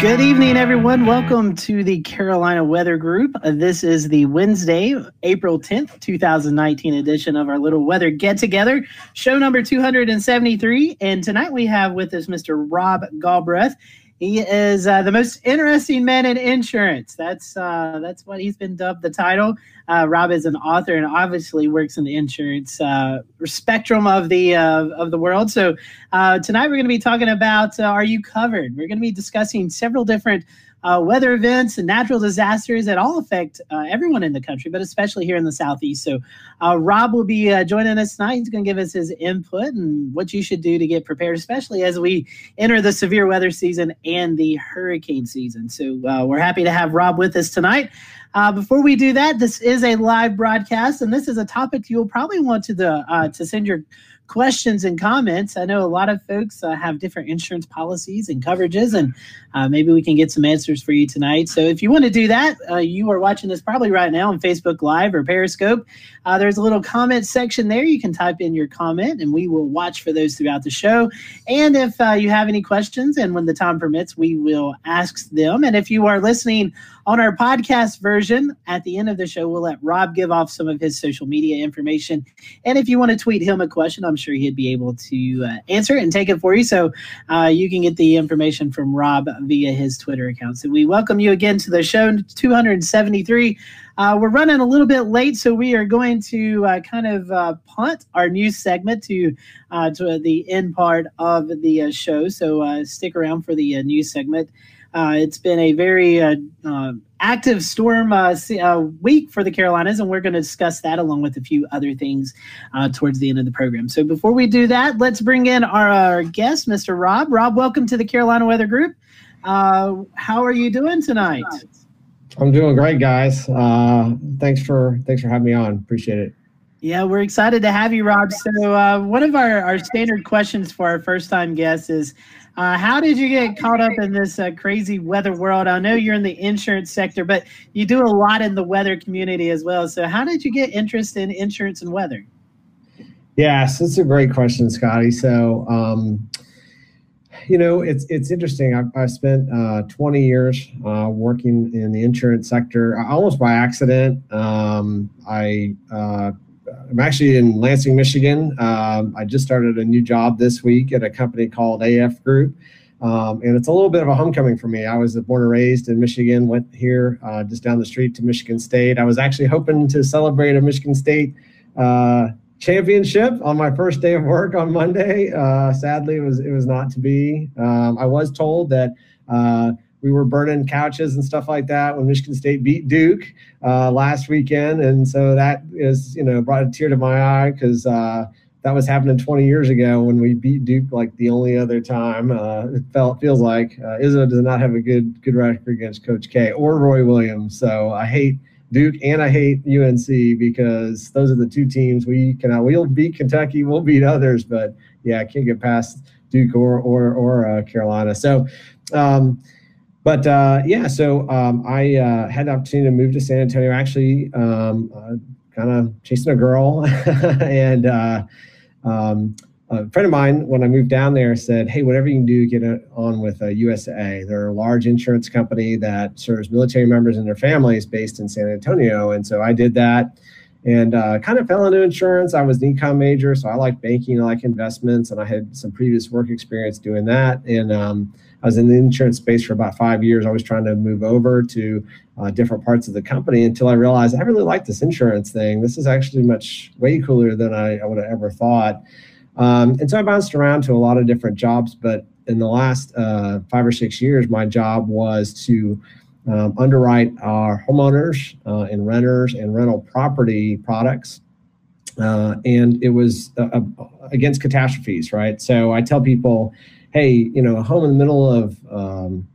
Good evening, everyone. Welcome to the Carolina Weather Group. Uh, this is the Wednesday, April 10th, 2019 edition of our little weather get together, show number 273. And tonight we have with us Mr. Rob Galbraith. He is uh, the most interesting man in insurance. That's uh, that's what he's been dubbed the title. Uh, Rob is an author and obviously works in the insurance uh, spectrum of the uh, of the world. So uh, tonight we're going to be talking about Are You Covered? We're going to be discussing several different uh, weather events and natural disasters that all affect uh, everyone in the country, but especially here in the Southeast. So, uh, Rob will be uh, joining us tonight. He's going to give us his input and what you should do to get prepared, especially as we enter the severe weather season and the hurricane season. So, uh, we're happy to have Rob with us tonight. Uh, before we do that, this is a live broadcast, and this is a topic you'll probably want to the to send your questions and comments. I know a lot of folks uh, have different insurance policies and coverages, and uh, maybe we can get some answers for you tonight. So if you want to do that, uh, you are watching this probably right now on Facebook Live or Periscope. Uh, there's a little comment section there. You can type in your comment, and we will watch for those throughout the show. And if uh, you have any questions, and when the time permits, we will ask them. And if you are listening on our podcast version, at the end of the show, we'll let Rob give off some of his social media information. And if you want to tweet him a question, I'm sure he'd be able to uh, answer it and take it for you. So uh, you can get the information from Rob via his Twitter account. So we welcome you again to the show 273. Uh, we're running a little bit late, so we are going to uh, kind of uh, punt our news segment to uh, to the end part of the uh, show. So uh, stick around for the news segment. Uh, it's been a very uh, uh, active storm uh, uh, week for the Carolinas, and we're going to discuss that along with a few other things uh, towards the end of the program. So before we do that, let's bring in our, our guest, Mr. Rob. Rob, welcome to the Carolina Weather Group. how are you doing tonight? I'm doing great, guys. thanks for thanks for having me on. Appreciate it. Yeah, we're excited to have you, Rob. So, one of our, our standard questions for our first time guests is uh, how did you get caught up in this uh, crazy weather world? I know you're in the insurance sector, but you do a lot in the weather community as well. So, how did you get interest in insurance and weather? Yes, that's a great question, Scotty. So, um, you know, it's it's interesting. I've, i spent uh, 20 years uh, working in the insurance sector, almost by accident. Um, I uh, I'm actually in Lansing, Michigan. Um, I just started a new job this week at a company called AF Group. Um, and it's a little bit of a homecoming for me. I was born and raised in Michigan, went here uh, just down the street to Michigan State. I was actually hoping to celebrate a Michigan State uh, championship on my first day of work on Monday. Uh, sadly, it was it was not to be. Um, I was told that uh, we were burning couches and stuff like that when Michigan State beat Duke uh, last weekend, and so that is you know brought a tear to my eye because uh, that was happening 20 years ago when we beat Duke like the only other time. Uh, it felt feels like uh, Izzo does not have a good good record against Coach K or Roy Williams, so I hate. Duke and I hate UNC because those are the two teams we can. We'll beat Kentucky, we'll beat others, but yeah, I can't get past Duke or or or uh, Carolina. So, um, but uh, yeah, so um, I uh, had the opportunity to move to San Antonio, actually, um, uh, kind of chasing a girl. and uh, um, a friend of mine, when I moved down there, said, Hey, whatever you can do, get on with USAA. They're a large insurance company that serves military members and their families based in San Antonio. And so I did that and uh, kind of fell into insurance. I was an econ major, so I like banking, I like investments, and I had some previous work experience doing that. And um, I was in the insurance space for about five years. I was trying to move over to uh, different parts of the company until I realized I really like this insurance thing. This is actually much way cooler than I, I would have ever thought. Um, and so I bounced around to a lot of different jobs, but in the last uh, five or six years, my job was to um, underwrite our homeowners uh, and renters and rental property products. Uh, and it was uh, uh, against catastrophes, right? So I tell people, hey, you know, a home in the middle of um,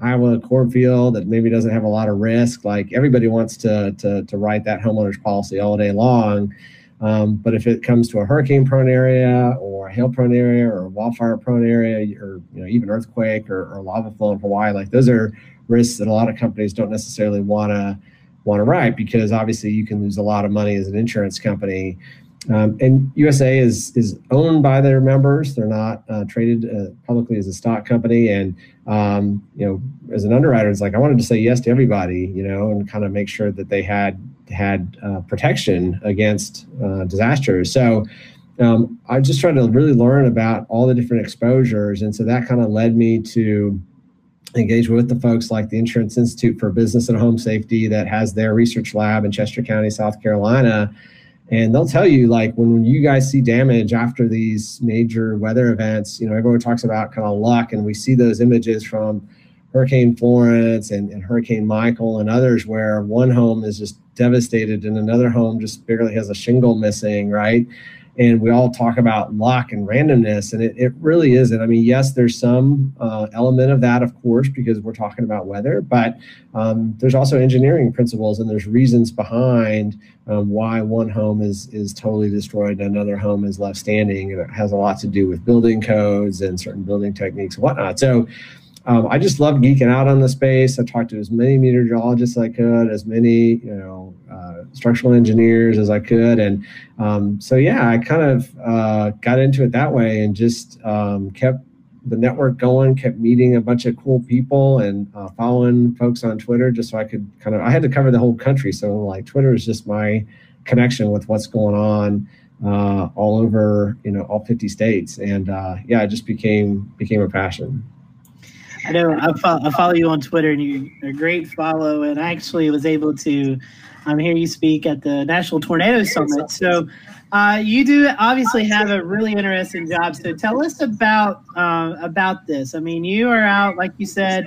Iowa cornfield that maybe doesn't have a lot of risk, like everybody wants to, to, to write that homeowner's policy all day long. Um, but if it comes to a hurricane prone area or a hail prone area or a wildfire prone area or you know even earthquake or, or lava flow in Hawaii, like those are risks that a lot of companies don't necessarily want to want to write because obviously you can lose a lot of money as an insurance company. Um, and USAA is is owned by their members. They're not uh, traded uh, publicly as a stock company. And um, you know, as an underwriter, it's like I wanted to say yes to everybody, you know, and kind of make sure that they had had uh, protection against uh, disasters. So um, I just tried to really learn about all the different exposures, and so that kind of led me to engage with the folks like the Insurance Institute for Business and Home Safety that has their research lab in Chester County, South Carolina. And they'll tell you, like, when you guys see damage after these major weather events, you know, everyone talks about kind of luck, and we see those images from Hurricane Florence and, and Hurricane Michael and others where one home is just devastated and another home just barely has a shingle missing, right? And we all talk about luck and randomness and it, it really isn't i mean yes there's some uh, element of that of course because we're talking about weather but um, there's also engineering principles and there's reasons behind um, why one home is is totally destroyed and another home is left standing and it has a lot to do with building codes and certain building techniques and whatnot. So um, I just love geeking out on the space. I talked to as many meteorologists as I could, as many you know uh, structural engineers as I could, and um, so yeah, I kind of uh, got into it that way and just um, kept the network going, kept meeting a bunch of cool people and uh, following folks on Twitter, just so I could kind of I had to cover the whole country, so like Twitter is just my connection with what's going on. Uh, all over, you know, all 50 states, and uh, yeah, it just became became a passion. I know I follow, I follow you on Twitter, and you're a great follow. And I actually was able to um, hear you speak at the National Tornado Summit. So uh, you do obviously have a really interesting job. So tell us about uh, about this. I mean, you are out, like you said.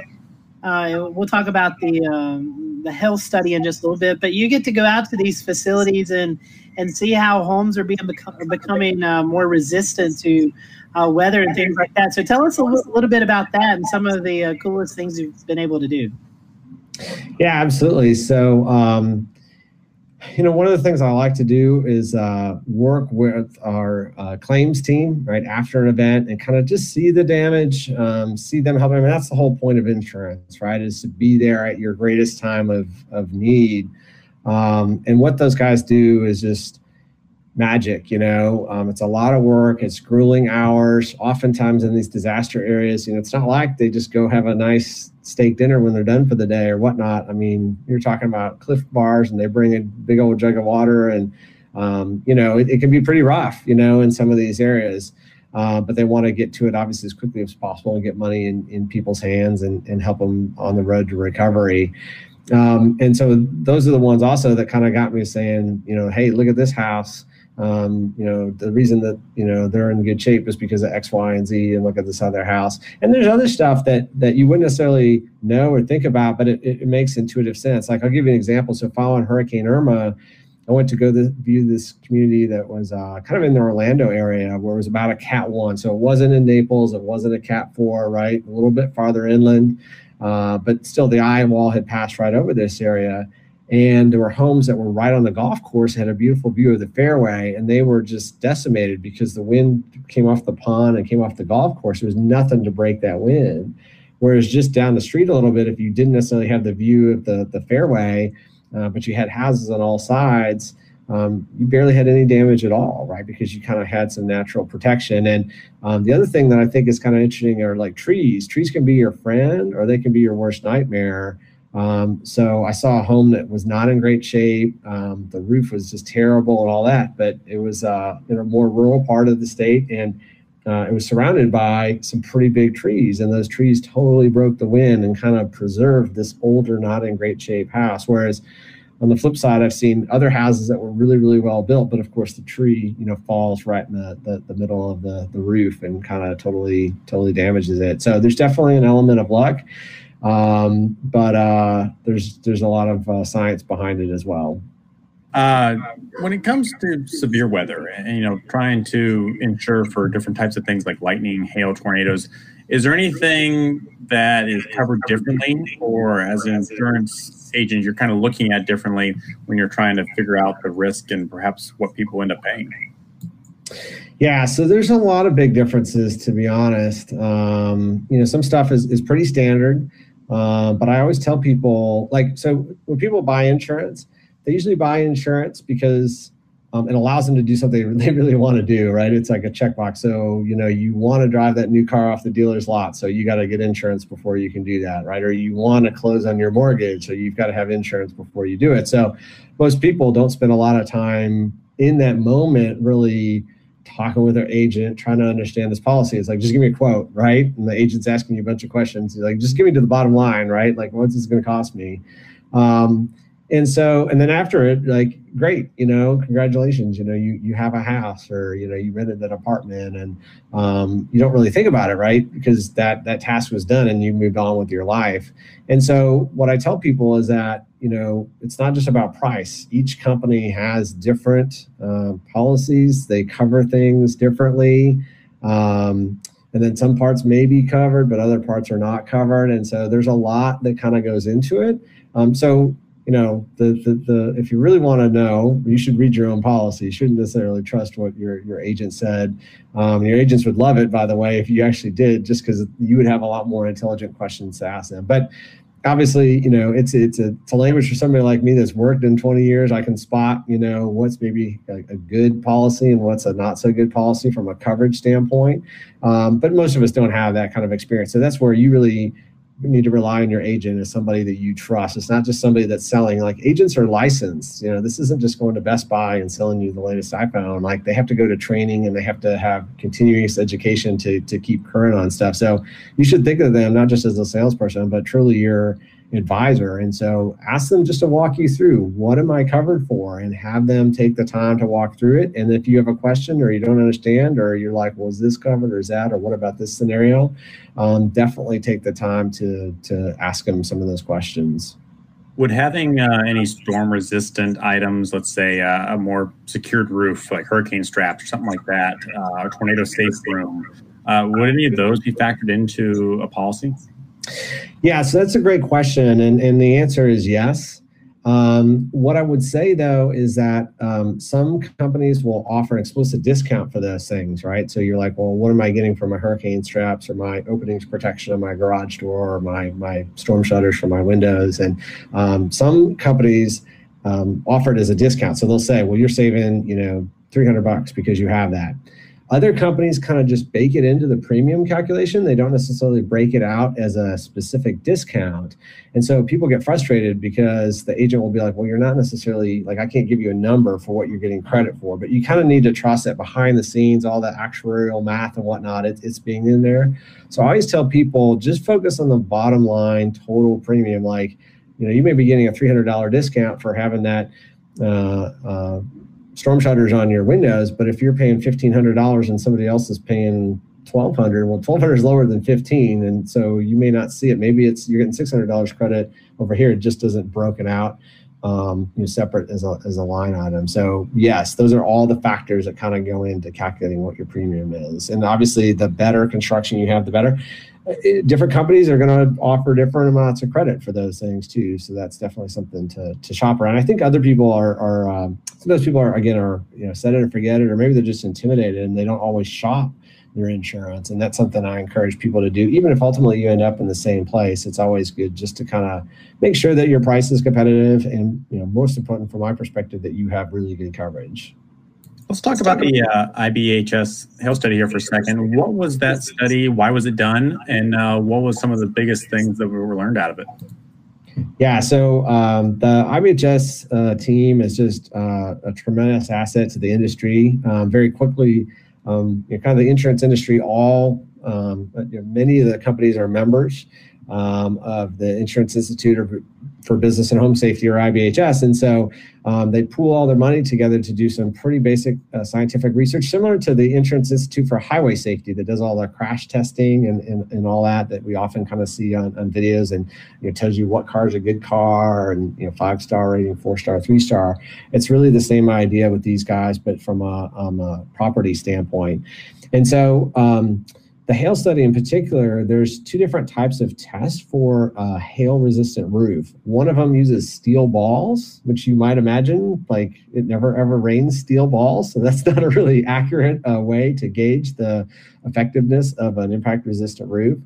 Uh, we'll talk about the um, the hail study in just a little bit, but you get to go out to these facilities and and see how homes are being beco- becoming uh, more resistant to uh, weather and things like that. So tell us a little, little bit about that and some of the uh, coolest things you've been able to do. Yeah, absolutely. So, um, you know, one of the things I like to do is uh, work with our uh, claims team right after an event and kind of just see the damage, um, see them helping. I mean, that's the whole point of insurance, right? Is to be there at your greatest time of of need. Um, and what those guys do is just magic you know? Um, it's a lot of work it's grueling hours oftentimes in these disaster areas you know it's not like they just go have a nice steak dinner when they're done for the day or whatnot. I mean you're talking about Clif bars and they bring a big old jug of water and um, you know it, it, can be pretty rough you know in some of these areas. Uh, but they want to get to it obviously as quickly as possible and get money in, in people's hands and, and help them on the road to recovery. Um, and so those are the ones also that kind of got me saying you know hey look at this house um, you know, the reason that you know they're in good shape is because of X, Y, and Z, and look at this other house. And there's other stuff that that you wouldn't necessarily know or think about, but it, it makes intuitive sense. Like I'll give you an example. So following Hurricane Irma, I went to go to view this community that was uh, kind of in the Orlando area where it was about a Cat One. So it wasn't in Naples, it wasn't a Cat Four, right? A little bit farther inland, uh, but still the eye wall had passed right over this area and there were homes that were right on the golf course had a beautiful view of the fairway and they were just decimated because the wind came off the pond and came off the golf course. There was nothing to break that wind. Whereas just down the street a little bit if you didn't necessarily have the view of the, the fairway uh, but you had houses on all sides um, you barely had any damage at all right? Because you kind of had some natural protection. And um, the other thing that i think is kind of interesting are like trees. Trees can be your friend or they can be your worst nightmare um, so I saw a home that was not in great shape. Um, the roof was just terrible and all that, but it was uh, in a more rural part of the state and uh, it was surrounded by some pretty big trees. And those trees totally broke the wind and kind of preserved this older, not in great shape house. Whereas on the flip side, I've seen other houses that were really, really well built, but of course the tree, you know, falls right in the, the, the middle of the, the roof and kind of totally, totally damages it. So there's definitely an element of luck. Um, but uh, there's there's a lot of uh, science behind it as well. Uh, when it comes to severe weather, and you know, trying to insure for different types of things like lightning, hail, tornadoes, is there anything that is covered differently, or as an insurance agent, you're kind of looking at differently when you're trying to figure out the risk and perhaps what people end up paying? Yeah, so there's a lot of big differences, to be honest. Um, you know, some stuff is, is pretty standard. Uh, but I always tell people, like, so when people buy insurance, they usually buy insurance because um, it allows them to do something they really want to do, right? It's like a checkbox. So, you know, you want to drive that new car off the dealer's lot. So you got to get insurance before you can do that, right? Or you want to close on your mortgage. So you've got to have insurance before you do it. So most people don't spend a lot of time in that moment really talking with their agent, trying to understand this policy. It's like, just give me a quote, right? And the agent's asking you a bunch of questions. He's like, just give me to the bottom line, right? Like, what's this going to cost me? Um, and so and then after it like great you know congratulations you know you you have a house or you know you rented an apartment and um, you don't really think about it right? Because that that task was done and you moved on with your life. And so what i tell people is that you know it's not just about price. Each company has different uh, policies. They cover things differently. Um, and then some parts may be covered but other parts are not covered. And so there's a lot that kind of goes into it. Um, so you know, the, the, the if you really want to know, you should read your own policy. You shouldn't necessarily trust what your, your agent said. Um, your agents would love it, by the way, if you actually did, just because you would have a lot more intelligent questions to ask them. But obviously, you know, it's it's a, it's a language for somebody like me that's worked in 20 years. I can spot, you know, what's maybe a, a good policy and what's a not so good policy from a coverage standpoint. Um, but most of us don't have that kind of experience. So that's where you really need to rely on your agent as somebody that you trust. It's not just somebody that's selling. Like agents are licensed. You know, this isn't just going to Best Buy and selling you the latest iPhone. Like they have to go to training and they have to have continuous education to to keep current on stuff. So you should think of them not just as a salesperson, but truly your advisor. And so ask them just to walk you through what am I covered for and have them take the time to walk through it. And if you have a question or you don't understand, or you're like, well, is this covered or is that, or what about this scenario? Um, definitely take the time to, to ask them some of those questions. Would having uh, any storm resistant items, let's say uh, a more secured roof like hurricane straps or something like that, uh, a tornado safe room, uh, would any of those be factored into a policy? Yeah, so that's a great question, and and the answer is yes. Um, what I would say though is that um, some companies will offer an explicit discount for those things, right? So you're like, well, what am I getting for my hurricane straps or my openings protection of my garage door or my my storm shutters for my windows? And um, some companies um, offer it as a discount, so they'll say, well, you're saving, you know, 300 bucks because you have that. Other companies kind of just bake it into the premium calculation. They don't necessarily break it out as a specific discount. And so people get frustrated because the agent will be like, well, you're not necessarily like, I can't give you a number for what you're getting credit for, but you kind of need to trust that behind the scenes, all the actuarial math and whatnot, it, it's being in there. So I always tell people just focus on the bottom line total premium. Like, you know, you may be getting a $300 discount for having that. Uh, uh, storm shutters on your windows, but if you're paying fifteen hundred dollars and somebody else is paying twelve hundred, well, twelve hundred is lower than fifteen, and so you may not see it. Maybe it's you're getting six hundred dollars credit over here. It just doesn't broken out, um, you know, separate as a as a line item. So yes, those are all the factors that kind of go into calculating what your premium is, and obviously the better construction you have, the better different companies are going to offer different amounts of credit for those things too. So that's definitely something to, to shop around. I think other people are, are um, sometimes people are again are you know set it and forget it, or maybe they're just intimidated and they don't always shop their insurance. And that's something I encourage people to do. Even if ultimately you end up in the same place, it's always good just to kind of make sure that your price is competitive and you know most important from my perspective that you have really good coverage. Let's talk about the uh, IBHS hail study here for a second. What was that study? Why was it done? And uh, what was some of the biggest things that were learned out of it? Yeah, so um, the IBHS uh, team is just uh, a tremendous asset to the industry. Um, very quickly, um, you know, kind of the insurance industry, all um, you know, many of the companies are members um, of the Insurance Institute for Business and Home Safety, or IBHS. And so um, they pool all their money together to do some pretty basic uh, scientific research, similar to the Insurance Institute for Highway Safety that does all the crash testing and, and, and all that that we often kind of see on, on videos and you know, tells you what car is a good car and you know five star rating, four star, three star. It's really the same idea with these guys, but from a, um, a property standpoint. And so um, the hail study in particular, there's two different types of tests for a hail resistant roof. One of them uses steel balls, which you might imagine like it never ever rains steel balls. So that's not a really accurate uh, way to gauge the effectiveness of an impact resistant roof.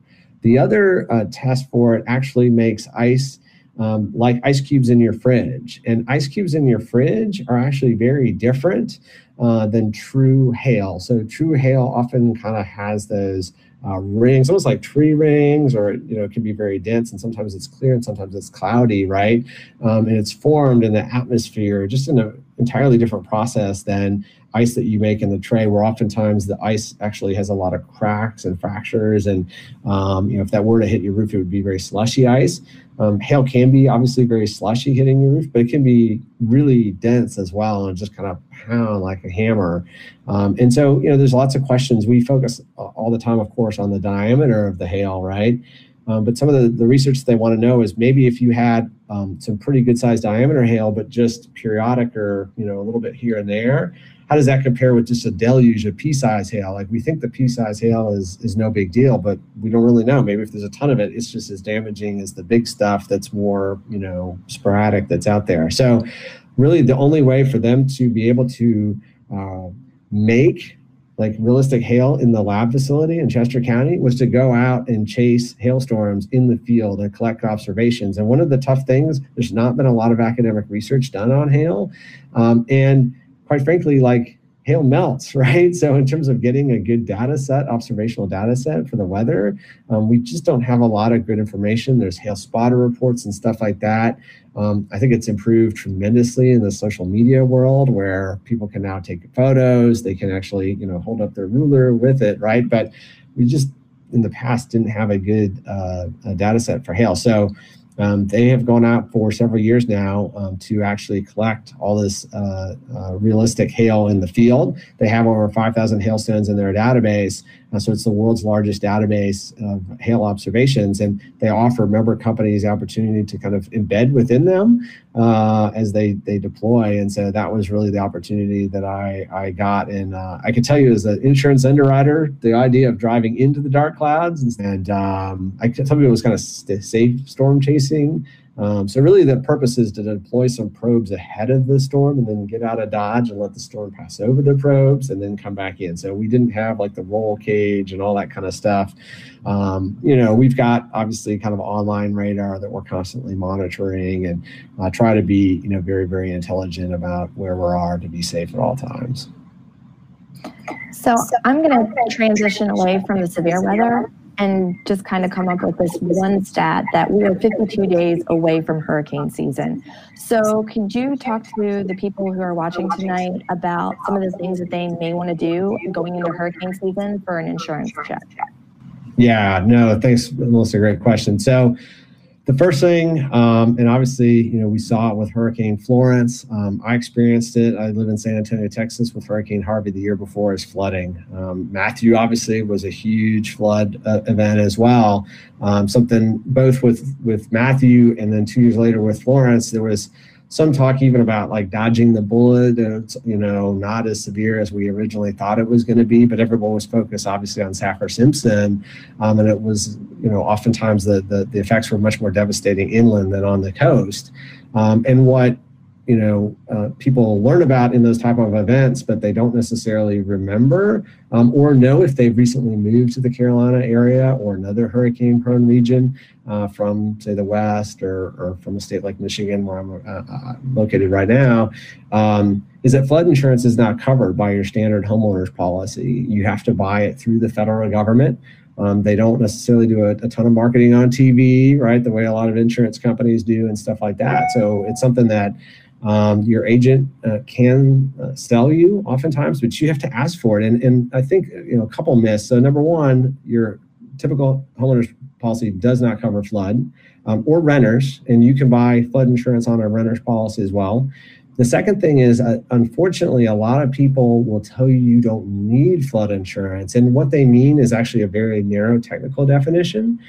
The other uh, test for it actually makes ice um, like ice cubes in your fridge. And ice cubes in your fridge are actually very different uh, than true hail. So true hail often kind of has those uh, rings, almost like tree rings, or you know, it can be very dense, and sometimes it's clear and sometimes it's cloudy, right? Um, and it's formed in the atmosphere, just in an entirely different process than ice that you make in the tray, where oftentimes the ice actually has a lot of cracks and fractures, and um, you know, if that were to hit your roof, it would be very slushy ice. Um, hail can be obviously very slushy hitting your roof, but it can be really dense as well and just kind of pound like a hammer. Um, and so, you know, there's lots of questions. We focus all the time, of course, on the diameter of the hail, right? Um, but some of the, the research they want to know is maybe if you had um, some pretty good sized diameter hail, but just periodic or, you know, a little bit here and there, how does that compare with just a deluge of pea-sized hail? Like we think the pea-sized hail is is no big deal, but we don't really know. Maybe if there's a ton of it, it's just as damaging as the big stuff that's more you know sporadic that's out there. So really, the only way for them to be able to uh, make like realistic hail in the lab facility in Chester County was to go out and chase hailstorms in the field and collect observations. And one of the tough things, there's not been a lot of academic research done on hail. Um, and quite frankly, like hail melts, right? So in terms of getting a good data set, observational data set for the weather, um, we just don't have a lot of good information. There's hail spotter reports and stuff like that. Um, I think it's improved tremendously in the social media world where people can now take photos. They can actually, you know, hold up their ruler with it, right? But we just in the past didn't have a good uh, data set for hail. So um, they have gone out for several years now um, to actually collect all this uh, uh, realistic hail in the field. They have over 5,000 hailstones in their database, uh, so it's the world's largest database of hail observations, and they offer member companies the opportunity to kind of embed within them uh, as they they deploy. And so that was really the opportunity that I I got. And uh, I can tell you, as an insurance underwriter, the idea of driving into the dark clouds and um, I some of it was kind of safe storm chasing. Um, so really the purpose is to deploy some probes ahead of the storm and then get out of Dodge and let the storm pass over the probes and then come back in. So we didn't have like the roll cage and all that kind of stuff. Um, you know, we've got obviously kind of online radar that we're constantly monitoring and uh, try to be, you know, very, very intelligent about where we are to be safe at all times. So I'm going to transition away from the severe weather and just kind of come up with this one stat that we are 52 days away from hurricane season. So, could you talk to the people who are watching tonight about some of the things that they may want to do going into hurricane season for an insurance check? Yeah, no, thanks, Melissa. Great question. So, the first thing, um, and obviously, you know, we saw it with Hurricane Florence. Um, I experienced it. I live in San Antonio, Texas, with Hurricane Harvey the year before is flooding. Um, Matthew obviously was a huge flood uh, event as well. Um, something both with with Matthew and then two years later with Florence, there was some talk even about like dodging the bullet it's you know not as severe as we originally thought it was going to be but everyone was focused obviously on saffir simpson um, and it was you know oftentimes the, the, the effects were much more devastating inland than on the coast. Um, and what you know uh, people learn about in those type of events but they don't necessarily remember um, or know if they've recently moved to the carolina area or another hurricane prone region uh, from say the west or, or from a state like michigan where i'm uh, uh, located right now um, is that flood insurance is not covered by your standard homeowners policy you have to buy it through the federal government um, they don't necessarily do a, a, ton of marketing on TV, right? The way a lot of insurance companies do and stuff like that. So it's something that um, your agent uh, can uh, sell you oftentimes, but you have to ask for it. And, and I think you know a couple myths. So number one, your typical homeowners policy does not cover flood um, or renters, and you can buy flood insurance on a renter's policy as well. The second thing is, uh, unfortunately, a lot of people will tell you you don't need flood insurance, and what they mean is actually a very narrow technical definition.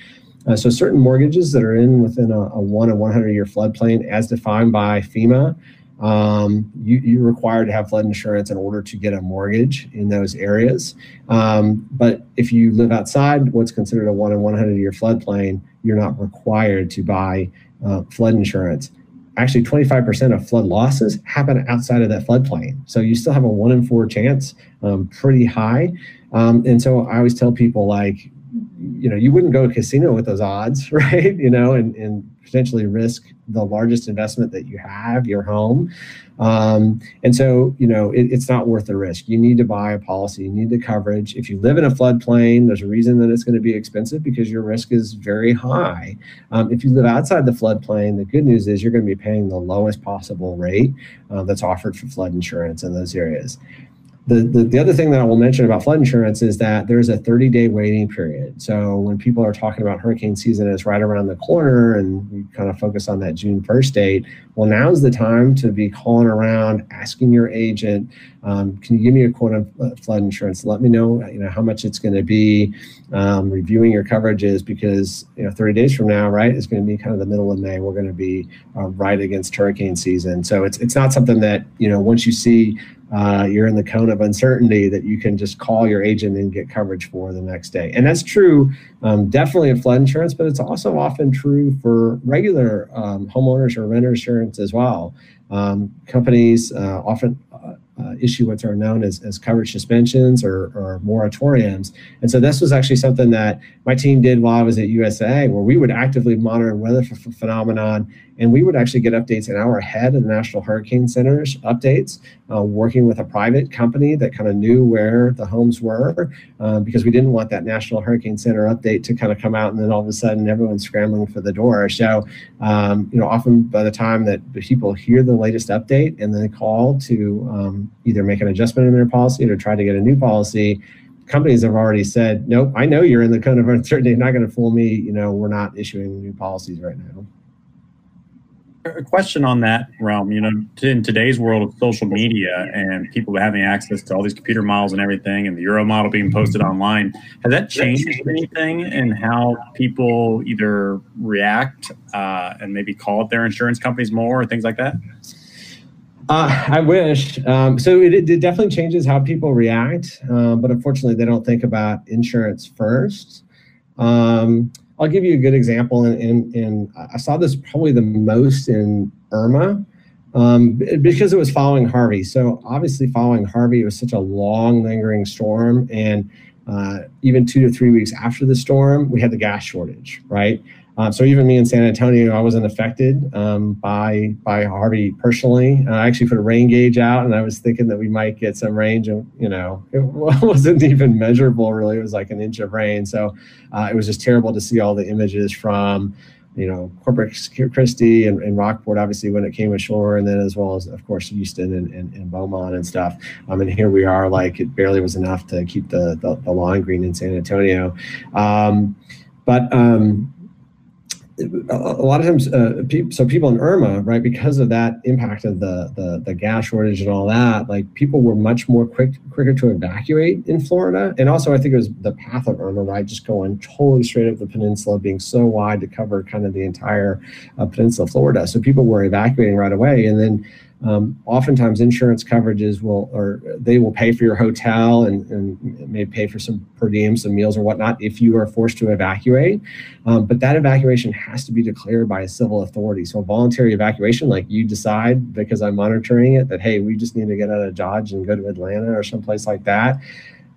Uh, so certain mortgages that are in within a, a one and 100 year floodplain as defined by FEMA, um, you, you're required to have flood insurance in order to get a mortgage in those areas. Um, but if you live outside what's considered a one in 100 year floodplain, you're not required to buy uh, flood insurance. Actually, 25% of flood losses happen outside of that floodplain. So you still have a one in four chance, um, pretty high. Um, and so I always tell people like, you know you wouldn't go to a casino with those odds right? You know and, and potentially risk the largest investment that you have your home. Um, and so you know it, it's not worth the risk. You need to buy a policy. You need the coverage. If you live in a floodplain there's a reason that it's going to be expensive because your risk is very high. Um, if you live outside the floodplain the good news is you're going to be paying the lowest possible rate uh, that's offered for flood insurance in those areas the, the, the, other thing that I will mention about flood insurance is that there's a 30 day waiting period. So when people are talking about hurricane season, it's right around the corner and we kind of focus on that June 1st date. Well, now's the time to be calling around, asking your agent, um, can you give me a quote on flood insurance? Let me know, you know, how much it's going to be, um, reviewing your coverages because, you know, 30 days from now, right, is going to be kind of the middle of May. We're going to be uh, right against hurricane season. So it's, it's not something that, you know, once you see uh, you're in the cone of uncertainty that you can just call your agent and get coverage for the next day. And that's true um, definitely in flood insurance, but it's also often true for regular um, homeowners or renter insurance as well. Um, companies uh, often uh, issue what are known as, as coverage suspensions or, or moratoriums. And so this was actually something that my team did while I was at USAA, where we would actively monitor weather phenomenon and we would actually get updates an hour ahead of the National Hurricane Center's updates, uh, working with a private company that kind of knew where the homes were, uh, because we didn't want that National Hurricane Center update to kind of come out and then all of a sudden everyone's scrambling for the door. So, um, you know, often by the time that people hear the latest update and then call to um, either make an adjustment in their policy or try to get a new policy, companies have already said, nope, I know you're in the cone of uncertainty. You're not going to fool me. You know, we're not issuing new policies right now a question on that realm you know in today's world of social media and people having access to all these computer models and everything and the euro model being posted online has that changed anything in how people either react uh, and maybe call up their insurance companies more or things like that uh, I wish. Um, so it, it, definitely changes how people react, um, but unfortunately, they don't think about insurance first. Um, I'll give you a good example, and, I saw this probably the most in Irma um, because it was following Harvey. So obviously, following Harvey, it was such a long, lingering storm, and uh, even two to three weeks after the storm, we had the gas shortage, right? Um, so even me in San Antonio, I wasn't affected um, by by Harvey personally. Uh, I actually put a rain gauge out, and I was thinking that we might get some rain. And you know, it wasn't even measurable really. It was like an inch of rain. So uh, it was just terrible to see all the images from you know, Corpus Christi and, and, Rockport, obviously, when it came ashore, and then as well as, of course, Houston and, and, and Beaumont and stuff. Um, and here we are, like, it barely was enough to keep the, the, the lawn green in San Antonio. Um, but, um, a lot of times, uh, so people in Irma, right, because of that impact of the, the, the gas shortage and all that, like people were much more quick quicker to evacuate in Florida, and also I think it was the path of Irma, right, just going totally straight up the peninsula, being so wide to cover kind of the entire uh, peninsula of Florida. So people were evacuating right away, and then um, oftentimes insurance coverages will or they will pay for your hotel and, and may pay for some per diem some meals or whatnot if you are forced to evacuate. Um, but that evacuation has to be declared by a civil authority. So a voluntary evacuation like you decide because i'm monitoring it that hey we just need to get out of dodge and go to atlanta or someplace like that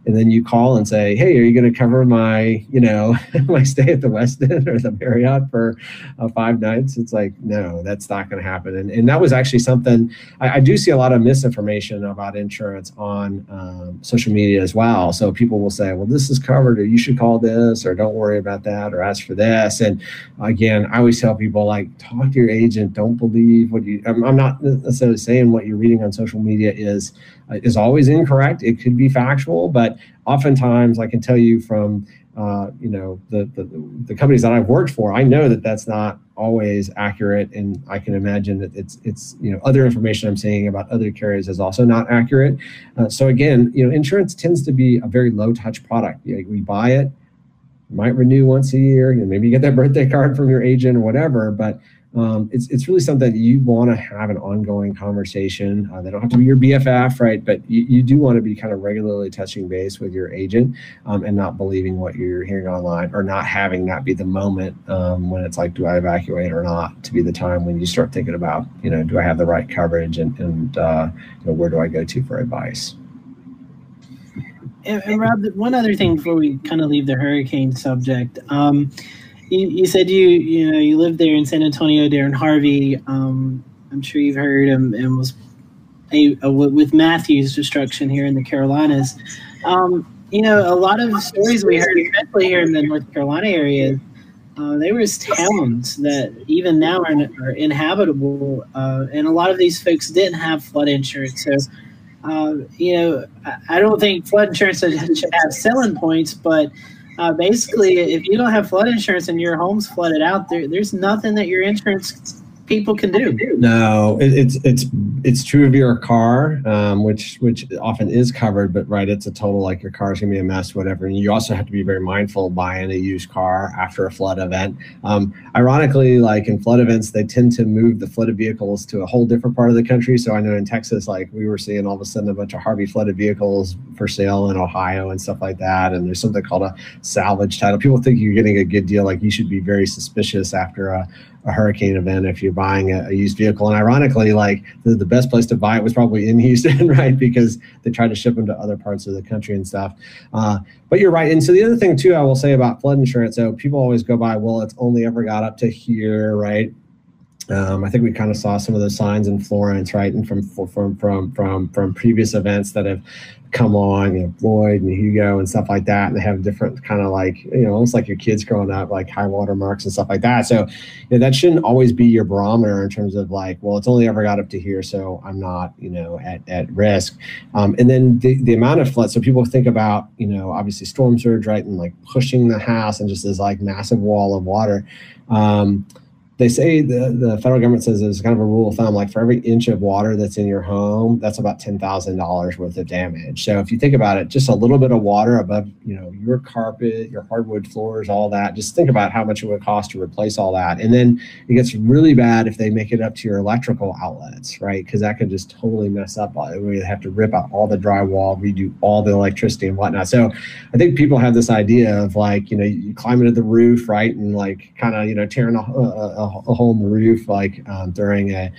and then you call and say, "Hey, are you going to cover my, you know, my stay at the Westin or the Marriott for uh, five nights?" It's like, no, that's not going to happen. And and that was actually something I, I, do see a lot of misinformation about insurance on um, social media as well. So people will say, "Well, this is covered, or you should call this, or don't worry about that, or ask for this." And again, I always tell people like, talk to your agent. Don't believe what you. I'm, I'm not necessarily saying what you're reading on social media is is always incorrect. It could be factual, but oftentimes I can tell you from uh, you know the, the, the companies that I've worked for, I know that that's not always accurate, and I can imagine that it's it's you know other information I'm seeing about other carriers is also not accurate. Uh, so again, you know, insurance tends to be a very low touch product. You know, we buy it, might renew once a year, you know, maybe you get that birthday card from your agent or whatever, but um, it's, it's really something that you want to have an ongoing conversation. Uh, they don't have to be your BFF, right? But you, you do want to be kind of regularly touching base with your agent um, and not believing what you're hearing online or not having that be the moment um, when it's like, do I evacuate or not? To be the time when you start thinking about, you know, do I have the right coverage and, and uh, you know, where do I go to for advice? and, and, Rob, one other thing before we kind of leave the hurricane subject. Um, you, said you you know you lived there in San Antonio during Harvey. Um, I'm sure you've heard and, and was a, a, with Matthew's destruction here in the Carolinas. Um, you know, a lot of stories we heard, especially here in the North Carolina area, uh, they were towns that even now are, are inhabitable, uh, and a lot of these folks didn't have flood insurance. So, uh, you know, I, I don't think flood insurance should have selling points, but uh, basically, if you don't have flood insurance and your home's flooded out, there, there's nothing that your insurance people can do. No, it, it's it's it's true of your car, um, which which often is covered, but right, it's a total like your car's gonna be a mess, whatever. And you also have to be very mindful buying a used car after a flood event. Um, ironically, like in flood events, they tend to move the flooded vehicles to a whole different part of the country. So I know in Texas, like we were seeing all of a sudden a bunch of Harvey flooded vehicles for sale in Ohio and stuff like that. And there's something called a salvage title. People think you're getting a good deal, like you should be very suspicious after a a hurricane event if you're buying a, a used vehicle. And ironically, like the, the, best place to buy it was probably in Houston, right? Because they tried to ship them to other parts of the country and stuff. Uh, but you're right. And so the other thing too, I will say about flood insurance. So people always go by, well, it's only ever got up to here, right? Um, I think we kind of saw some of those signs in Florence, right, and from from from from from previous events that have come on, you know, Floyd and Hugo and stuff like that, and they have different kind of like, you know, almost like your kids growing up, like high water marks and stuff like that. So you know, that shouldn't always be your barometer in terms of like, well, it's only ever got up to here, so I'm not, you know, at, at risk. Um, and then the, the amount of flood, so people think about, you know, obviously storm surge, right, and like pushing the house and just this like massive wall of water. Um, they say the, the federal government says it's kind of a rule of thumb like for every inch of water that's in your home that's about $10000 worth of damage. So if you think about it just a little bit of water above you know your carpet your hardwood floors all that just think about how much it would cost to replace all that. And then it gets really bad if they make it up to your electrical outlets right? Because that could just totally mess up we have to rip out all the drywall redo all the electricity and whatnot. So i think people have this idea of like you know you climb into the roof right? And like kind of you know tearing a, a, a a, hole in the roof like um, during a,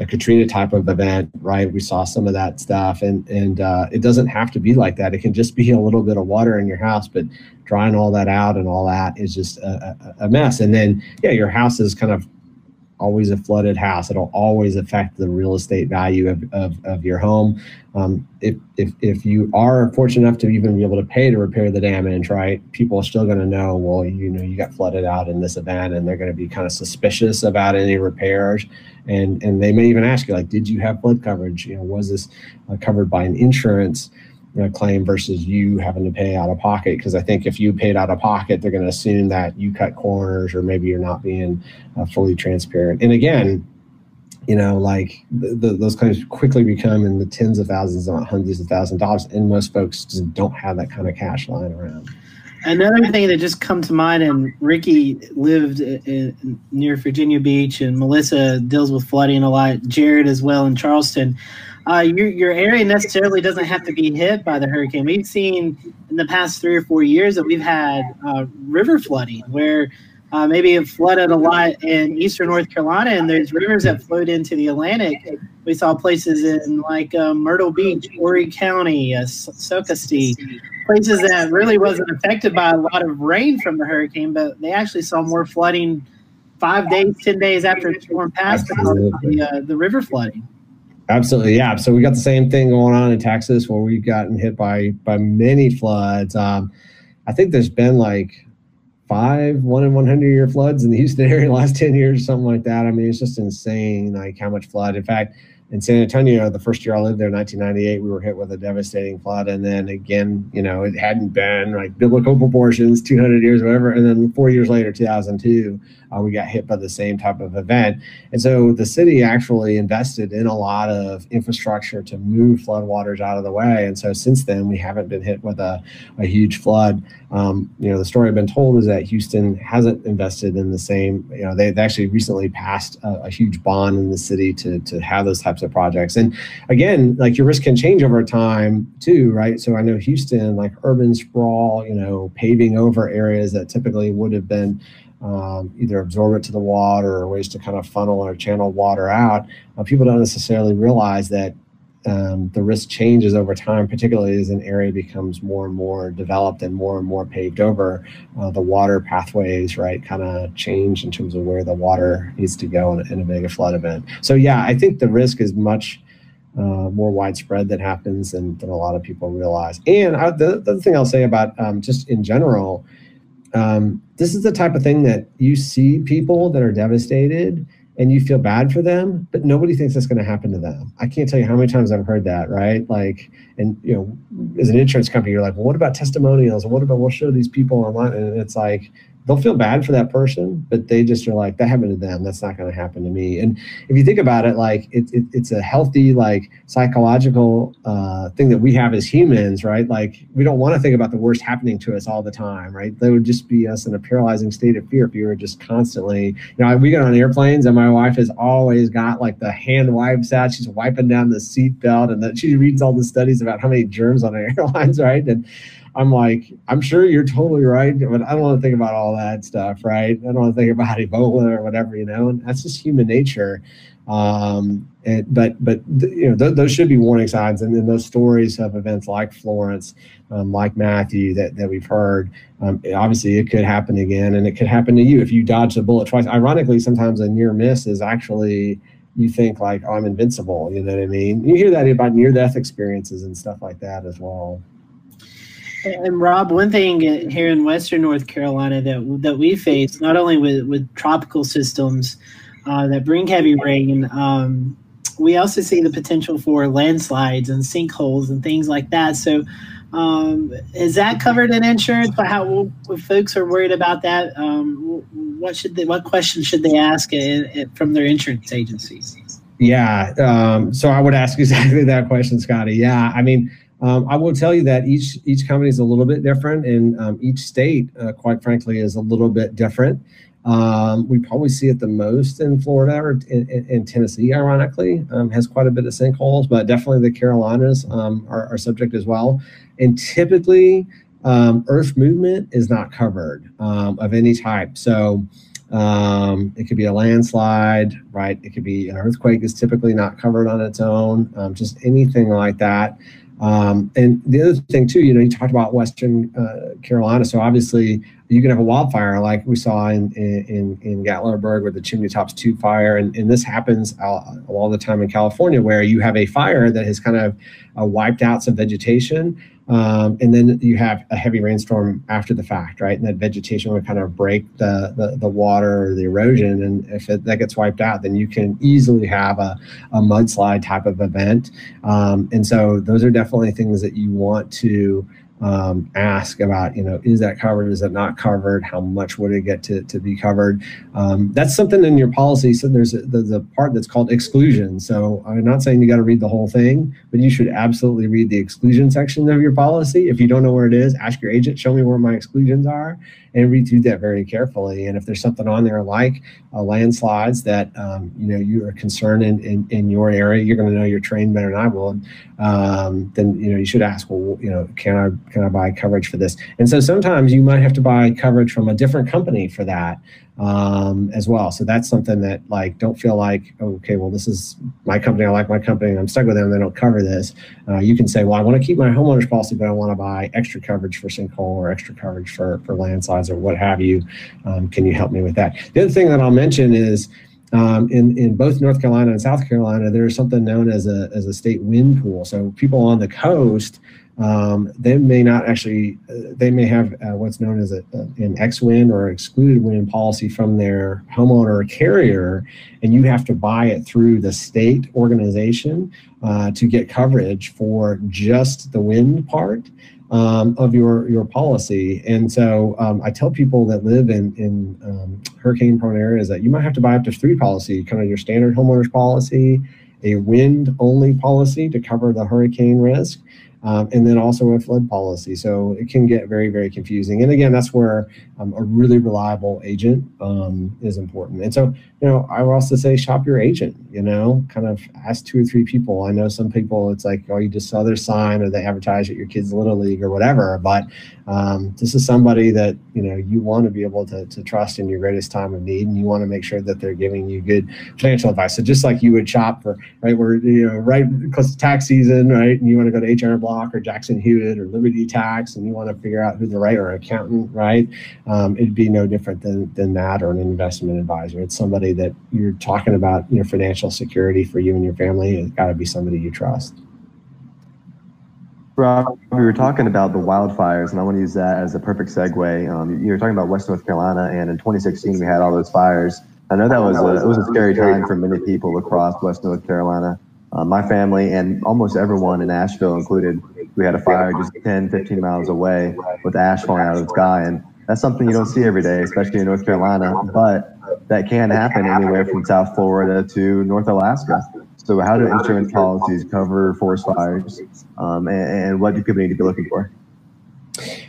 a Katrina type of event, right? We saw some of that stuff, and and uh, it doesn't have to be like that. It can just be a little bit of water in your house, but drying all that out and all that is just a, a mess. And then yeah, your house is kind of always a flooded house. It'll always affect the real estate value of, of, of your home. Um, if, if, if you are fortunate enough to even be able to pay to repair the damage, right, people are still going to know, well, you know, you got flooded out in this event and they're going to be kind of suspicious about any repairs. And, and they may even ask you, like, did you have flood coverage? You know, was this uh, covered by an insurance? Know, claim versus you having to pay out of pocket. Because I think if you paid out of pocket, they're going to assume that you cut corners or maybe you're not being uh, fully transparent. And again, you know, like the, the, those claims quickly become in the tens of thousands, not hundreds of thousands of dollars, and most folks just don't have that kind of cash lying around. Another thing that just come to mind, and Ricky lived in, near Virginia Beach, and Melissa deals with flooding a lot. Jared as well in Charleston uh, your, your area necessarily doesn't have to be hit by the hurricane. We've seen in the past three or four years that we've had uh, river flooding where uh, maybe it flooded a lot in eastern North Carolina, and there's rivers that flowed into the Atlantic. We saw places in like uh, Myrtle Beach, Horry County, uh, Socastee, places that really wasn't affected by a lot of rain from the hurricane, but they actually saw more flooding five days, ten days after the storm passed the, uh, the river flooding. Absolutely, yeah. So we got the same thing going on in Texas where we've gotten hit by by many floods. Um, I think there's been like five one in 100 year floods in the Houston area the last 10 years, something like that. I mean, it's just insane, like how much flood. In fact, in San Antonio, the first year I lived there, 1998, we were hit with a devastating flood. And then again, you know, it hadn't been like biblical proportions, 200 years, whatever. And then four years later, 2002, uh, we got hit by the same type of event. And so the city actually invested in a lot of infrastructure to move floodwaters out of the way. And so since then, we haven't been hit with a, a huge flood. Um, you know, the story I've been told is that Houston hasn't invested in the same, you know, they, actually recently passed a, a huge bond in the city to, to have those types of projects. And again, like your risk can change over time too, right? So I know Houston, like urban sprawl, you know, paving over areas that typically would have been um, either absorbent to the water or ways to kind of funnel or channel water out. Uh, people don't necessarily realize that um, the risk changes over time, particularly as an area becomes more and more developed and more and more paved over. Uh, the water pathways, right, kind of change in terms of where the water needs to go in, in a mega flood event. So yeah, I think the risk is much uh, more widespread that happens than, than a lot of people realize. And I, the, the other thing I'll say about um, just in general, um, this is the type of thing that you see people that are devastated and you feel bad for them, but nobody thinks that's going to happen to them. I can't tell you how many times I've heard that, right? Like, and you know, as an insurance company, you're like, well, what about testimonials? What about we'll show these people online? And it's like, they'll feel bad for that person, but they just are like, that happened to them. That's not going to happen to me. And if you think about it, like it, it it's a healthy, like psychological uh, thing that we have as humans, right? Like we don't want to think about the worst happening to us all the time, right? That would just be us in a paralyzing state of fear if you were just constantly, you know, we get on airplanes and my wife has always got like the hand wipes out. She's wiping down the seat belt and that she reads all the studies about how many germs on airlines, right? And I'm like, I'm sure you're totally right, but I don't want to think about all that stuff, right? I don't want to think about Ebola or whatever, you know. And that's just human nature. Um, and, but but you know th- those should be warning signs, and then those stories of events like Florence, um, like Matthew that that we've heard. Um, obviously, it could happen again, and it could happen to you if you dodge the bullet twice. Ironically, sometimes a near miss is actually you think like, oh, I'm invincible. You know what I mean? You hear that about near death experiences and stuff like that as well. And Rob, one thing here in Western North Carolina that that we face, not only with with tropical systems uh, that bring heavy rain, um, we also see the potential for landslides and sinkholes and things like that. So, um, is that covered in insurance? But how if folks are worried about that, um, what should they, what questions should they ask it, it, from their insurance agencies? Yeah, um, so I would ask exactly that question, Scotty. Yeah, I mean um, I will tell you that each each company is a little bit different, and um, each state, uh, quite frankly, is a little bit different. Um, we probably see it the most in Florida or in, in, in Tennessee, ironically, um, has quite a bit of sinkholes, but definitely the Carolinas um, are, are, subject as well. And typically, um, earth movement is not covered of any type. So um, it could be a landslide, right? It could be an earthquake is typically not covered on its own. Um, just anything like that. Um, and the other thing too, you know, you talked about Western uh, Carolina, so obviously you can have a wildfire like we saw in in, in Gatlinburg with the Chimney Tops Two fire, and, and this happens all, all the time in California, where you have a fire that has kind of uh, wiped out some vegetation, um, and then you have a heavy rainstorm after the fact, right? And that vegetation would kind of break the, the, the water or the erosion. And if it, that gets wiped out, then you can easily have a, a mudslide type of event. Um, and so those are definitely things that you want to um, ask about, you know, is that covered? Is it not covered? How much would it get to, to be covered? Um, that's something in your policy. So there's a, there's a part that's called exclusion. So I'm not saying you got to read the whole thing, but you should absolutely read the exclusion section of your policy. If you don't know where it is, ask your agent, show me where my exclusions are and read through that very carefully. And if there's something on there like uh, landslides that um, you know you are concerned in, in, in your area, you're going to know your terrain better than I will. Um, then you know you should ask, well, you know, can I can I buy coverage for this? And so sometimes you might have to buy coverage from a different company for that um, as well. So that's something that like don't feel like okay, well this is my company. I like my company. I'm stuck with them. They don't cover this. Uh, you can say, well, I want to keep my homeowner's policy, but I want to buy extra coverage for sinkhole or extra coverage for for landslides or what have you. Um, can you help me with that? The other thing that I'll mention is. Um, in, in both North Carolina and South Carolina, there's something known as a, as a state wind pool. So people on the coast um, they may not actually, uh, they may have uh, what's known as a, an X-WIND or excluded wind policy from their homeowner carrier, and you have to buy it through the state organization uh, to get coverage for just the wind part. Um, of your your policy. And so um, I tell people that live in in um, hurricane prone areas that you might have to buy up to three policy, kind of your standard homeowners policy, a wind only policy to cover the hurricane risk, um, and then also a flood policy. So it can get very, very confusing. And again, that's where um, a really reliable agent um, is important. And so you know, I would also say shop your agent, you know, kind of ask two or three people. I know some people it's like, oh, you just saw their sign or they advertise at your kid's little league or whatever. But um, this is somebody that, you know, you want to be able to, to trust in your greatest time of need and you want to make sure that they're giving you good financial advice. So just like you would shop for, right, we're, you know, right close to tax season, right, and you want to go to H&R Block or Jackson Hewitt or Liberty Tax and you want to figure out who the right or accountant, right, um, it'd be no different than, than that or an investment advisor. It's somebody somebody that you're talking about your financial security for you and your family, it's got to be somebody you trust. Rob, we were talking about the wildfires, and I want to use that as a perfect segue. Um, you were talking about West North Carolina, and in 2016 we had all those fires. I know that was a, it was a scary time for many people across West North Carolina. Uh, my family and almost everyone in Asheville included, we had a fire just 10, 15 miles away with ash falling out of the sky, and that's something you don't see every day, especially in North Carolina. But that can happen anywhere from South Florida to North Alaska. So, how do insurance policies cover forest fires, um, and, and, what do people need to be looking for?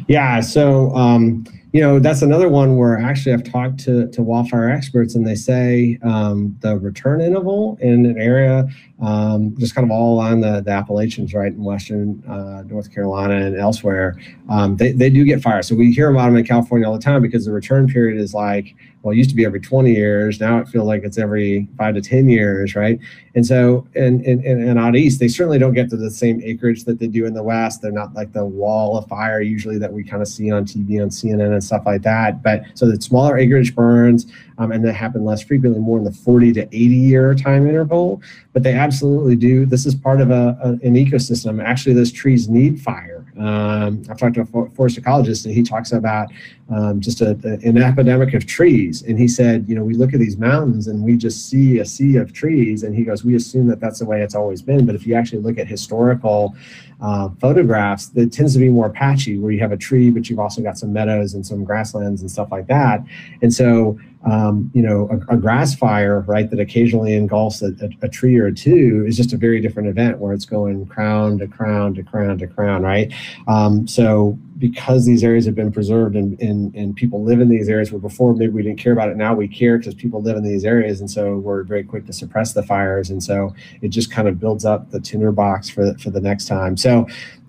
Yeah, so um, you know that's another one where actually I've talked to, to wildfire experts, and they say um, the return interval in an area, um, just kind of all on the, the Appalachians, right in western uh, North Carolina and elsewhere, um, they, they do get fire. So we hear about them in California all the time because the return period is like well, it used to be every 20 years. Now it feels like it's every five to 10 years, right? And so, and, and, and out east, they certainly don't get to the same acreage that they do in the west. They're not like the wall of fire usually that we kind of see on TV, on CNN, and stuff like that. But so the smaller acreage burns, um, and that happen less frequently, more in the 40 to 80 year time interval. But they absolutely do. This is part of a, a an ecosystem. Actually, those trees need fire. Um, I've talked to a forest ecologist, and he talks about um, just a, a, an epidemic of trees. And he said, you know, we look at these mountains and we just see a sea of trees. And he goes, we assume that that's the way it's always been. But if you actually look at historical uh, photographs, that tends to be more patchy, where you have a tree, but you've also got some meadows and some grasslands and stuff like that. And so um, you know, a, a, grass fire, right, that occasionally engulfs a, a, a, tree or two is just a very different event where it's going crown to crown to crown to crown, right? Um, so because these areas have been preserved and, and, and people live in these areas where before maybe we didn't care about it, now we care because people live in these areas. And so we're very quick to suppress the fires. And so it just kind of builds up the tinderbox for, for the next time. So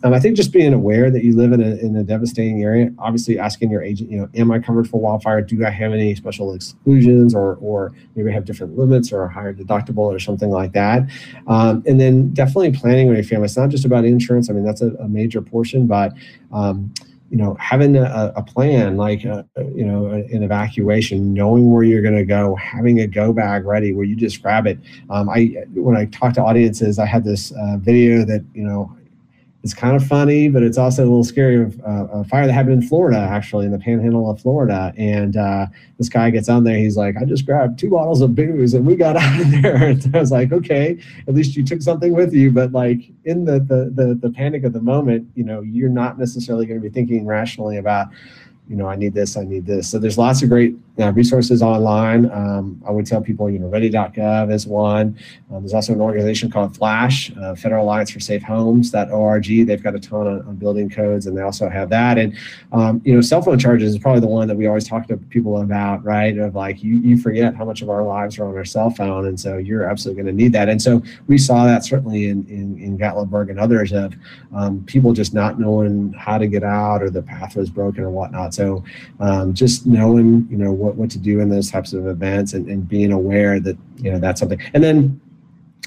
um, I think just being aware that you live in a, in a devastating area, obviously asking your agent, you know, am I covered for wildfire? Do I have any special exclusions or, or maybe have different limits or a higher deductible or something like that? Um, and then definitely planning with your family. It's not just about insurance. I mean, that's a, a major portion, but um, you know, having a, a plan like, a, uh, you know, an evacuation, knowing where you're going to go, having a go bag ready where you just grab it. Um, I, when I talk to audiences, I had this uh, video that, you know, it's kind of funny, but it's also a little scary. Of uh, a fire that happened in Florida, actually, in the Panhandle of Florida, and uh, this guy gets on there. He's like, "I just grabbed two bottles of booze and we got out of there." And I was like, "Okay, at least you took something with you." But like in the the the, the panic of the moment, you know, you're not necessarily going to be thinking rationally about you know, I need this, I need this. So there's lots of great uh, resources online. Um, I would tell people, you know, ready.gov is one. Um, there's also an organization called Flash, uh, Federal Alliance for Safe Homes.org. They've got a ton on, on building codes and they also have that. And, um, you know, cell phone charges is probably the one that we always talk to people about, right? Of like, you, you forget how much of our lives are on our cell phone. And so you're absolutely going to need that. And so we saw that certainly in, in, in Gatlinburg and others of um, people just not knowing how to get out or the path was broken or whatnot. So um, just knowing, you know, what, what to do in those types of events and, and being aware that, you know, that's something. And then,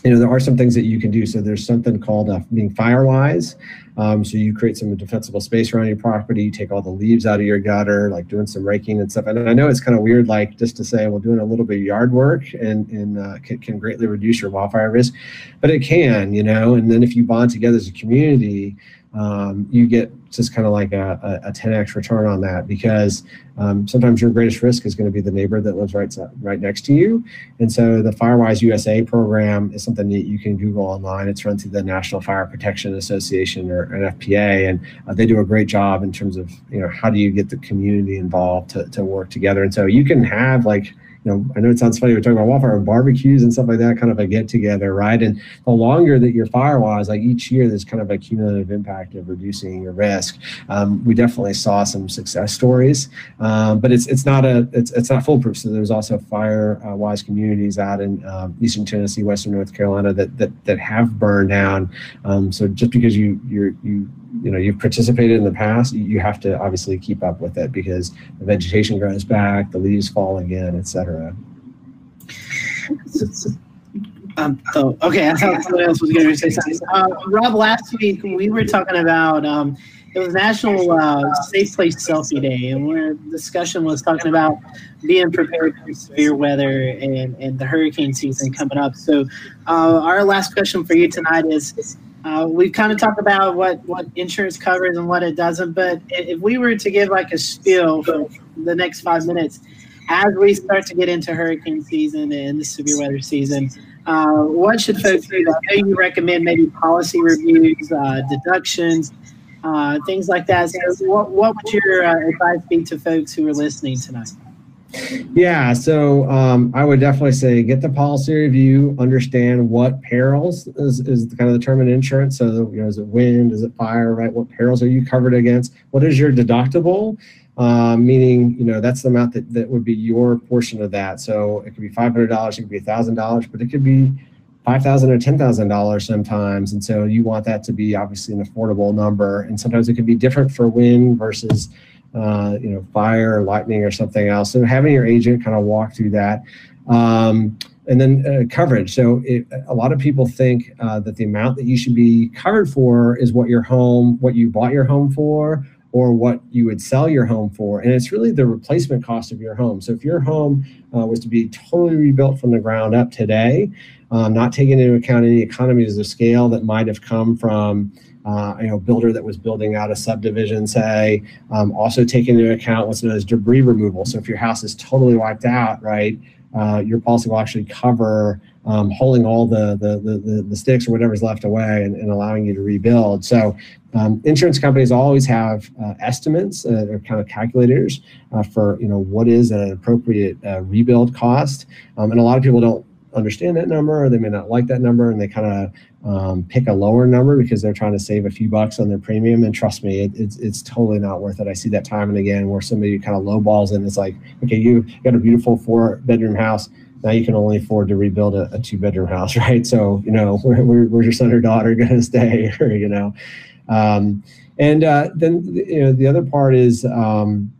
you know, there are some things that you can do. So there's something called uh, being firewise. Um, so you create some defensible space around your property, you take all the leaves out of your gutter, like doing some raking and stuff. And I know it's kind of weird, like just to say, well, doing a little bit of yard work and, and uh, can, can greatly reduce your wildfire risk, but it can, you know. And then if you bond together as a community, um, you get just kind of like a, a, 10x return on that because um, sometimes your greatest risk is going to be the neighbor that lives right right next to you. And so the Firewise USA program is something that you can Google online. It's run through the National Fire Protection Association or NFPA, and uh, they do a great job in terms of you know how do you get the community involved to, to work together. And so you can have like you know, I know it sounds funny, we're talking about wildfire barbecues and stuff like that, kind of a get together, right? And the longer that you're firewise, like each year, there's kind of a cumulative impact of reducing your risk. Um, we definitely saw some success stories, um, but it's it's not a it's it's not foolproof. So there's also firewise communities out in um, Eastern Tennessee, Western North Carolina that that that have burned down. Um, so just because you you're you you know you've participated in the past you have to obviously keep up with it because the vegetation grows back the leaves fall again um, oh, okay. I thought someone else was going to say something. Uh, Rob, last week we were talking about um, it was National uh, Safe Place Selfie Day, and where discussion was talking about being prepared for severe weather and, and the hurricane season coming up. So, uh, our last question for you tonight is uh, we've kind of talked about what, what insurance covers and what it doesn't, but if we were to give like a spiel for the next five minutes, as we start to get into hurricane season and the severe weather season, uh, what should folks do? I know you recommend maybe policy reviews, uh, deductions, uh, things like that. So, what, what would your uh, advice be to folks who are listening tonight? Yeah, so um, I would definitely say get the policy review, understand what perils is, is kind of the term in insurance. So, you know, is it wind, is it fire, right? What perils are you covered against? What is your deductible? Uh, meaning, you know, that's the amount that, that would be your portion of that. So it could be $500, it could be $1,000, but it could be 5,000 or $10,000 sometimes. And so you want that to be obviously an affordable number. And sometimes it could be different for wind versus uh, you know, fire or lightning or something else. So having your agent kind of walk through that. Um, and then uh, coverage. So it, a lot of people think uh, that the amount that you should be covered for is what your home, what you bought your home for, or what you would sell your home for. And it's really the replacement cost of your home. So if your home uh, was to be totally rebuilt from the ground up today, um, not taking into account any economies of scale that might have come from uh, you know, builder that was building out a subdivision, say, um, also taking into account what's known as debris removal. So if your house is totally wiped out, right, uh, your policy will actually cover um, holding all the, the, the, the, sticks or whatever's left away and, and allowing you to rebuild. So um, insurance companies always have uh, estimates uh, or kind of calculators uh, for, you know, what is an appropriate uh, rebuild cost. Um, and a lot of people don't understand that number or they may not like that number and they kind of um, pick a lower number because they're trying to save a few bucks on their premium. And trust me, it, it's, it's totally not worth it. I see that time and again where somebody kind of lowballs and it's like, okay, you got a beautiful four bedroom house. Now you can only afford to rebuild a, a two bedroom house, right? So, you know, where, where, where's your son or daughter going to stay? you know, um, and uh, then, you know, the other part is um,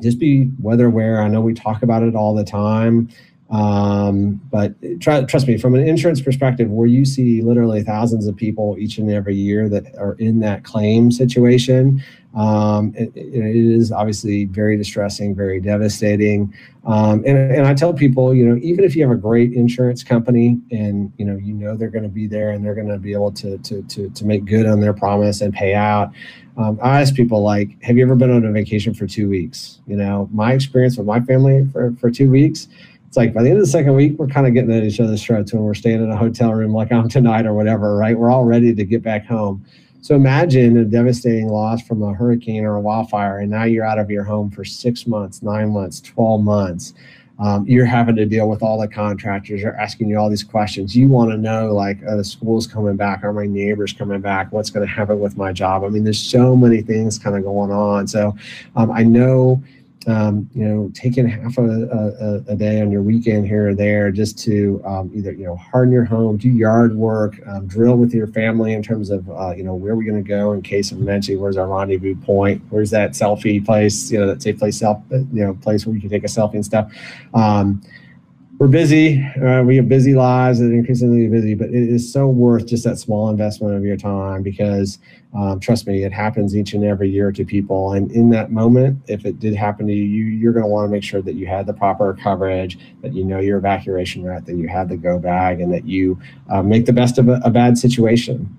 just be weather aware. I know we talk about it all the time. Um, but try, trust me, from an insurance perspective, where you see literally thousands of people each and every year that are in that claim situation, um, it, it is obviously very distressing, very devastating. Um, and, and I tell people, you know, even if you have a great insurance company and you know you know they're going to be there and they're going to be able to, to to to make good on their promise and pay out. Um, I ask people like, have you ever been on a vacation for two weeks? You know, my experience with my family for for two weeks it's like by the end of the second week, we're kind of getting at each other's throats when we're staying in a hotel room like I'm tonight or whatever, right? We're all ready to get back home. So imagine a devastating loss from a hurricane or a wildfire, and now you're out of your home for six months, nine months, 12 months. Um, you're having to deal with all the contractors. They're asking you all these questions. You want to know, like, are the schools coming back? Are my neighbors coming back? What's going to happen with my job? I mean, there's so many things kind of going on. So um, I know um, you know, taking half a, a, a, day on your weekend here or there just to um, either, you know, harden your home, do yard work, um, drill with your family in terms of, uh, you know, where we're going to go in case of emergency, where's our rendezvous point, where's that selfie place, you know, that safe place, self, you know, place where you can take a selfie and stuff. We're busy. Uh, we have busy lives and increasingly busy, but it is so worth just that small investment of your time because um, trust me, it happens each and every year to people. And in that moment, if it did happen to you, you're going to want to make sure that you had the proper coverage, that you know your evacuation route, that you had the go bag, and that you uh, make the best of a, a bad situation.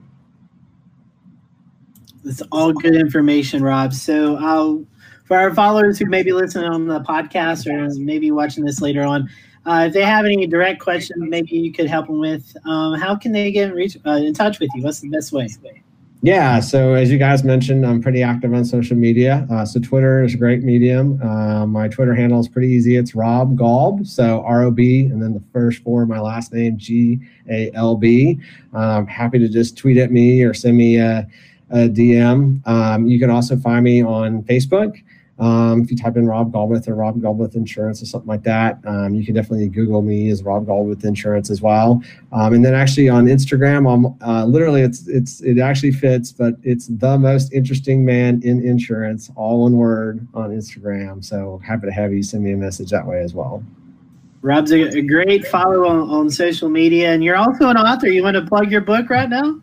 It's all good information, Rob. So I'll, for our followers who may be listening on the podcast or maybe watching this later on, uh, if they have any direct questions, maybe you could help them with. Um, how can they get in, reach, uh, in touch with you? What's the best way? Yeah, so as you guys mentioned, I'm pretty active on social media. Uh, so Twitter is a great medium. Uh, my Twitter handle is pretty easy. It's Rob Galb, so R O B, and then the first four of my last name, G A L B. I'm happy to just tweet at me or send me a, a DM. Um, you can also find me on Facebook. Um, if you type in Rob Galbraith or Rob Galbraith Insurance or something like that, um, you can definitely Google me as Rob Galbraith Insurance as well. Um, and then actually on Instagram, I'm uh, literally it's it's it actually fits, but it's the most interesting man in insurance, all one word on Instagram. So happy to have you send me a message that way as well. Rob's a, a great follow on, on social media, and you're also an author. You want to plug your book right now?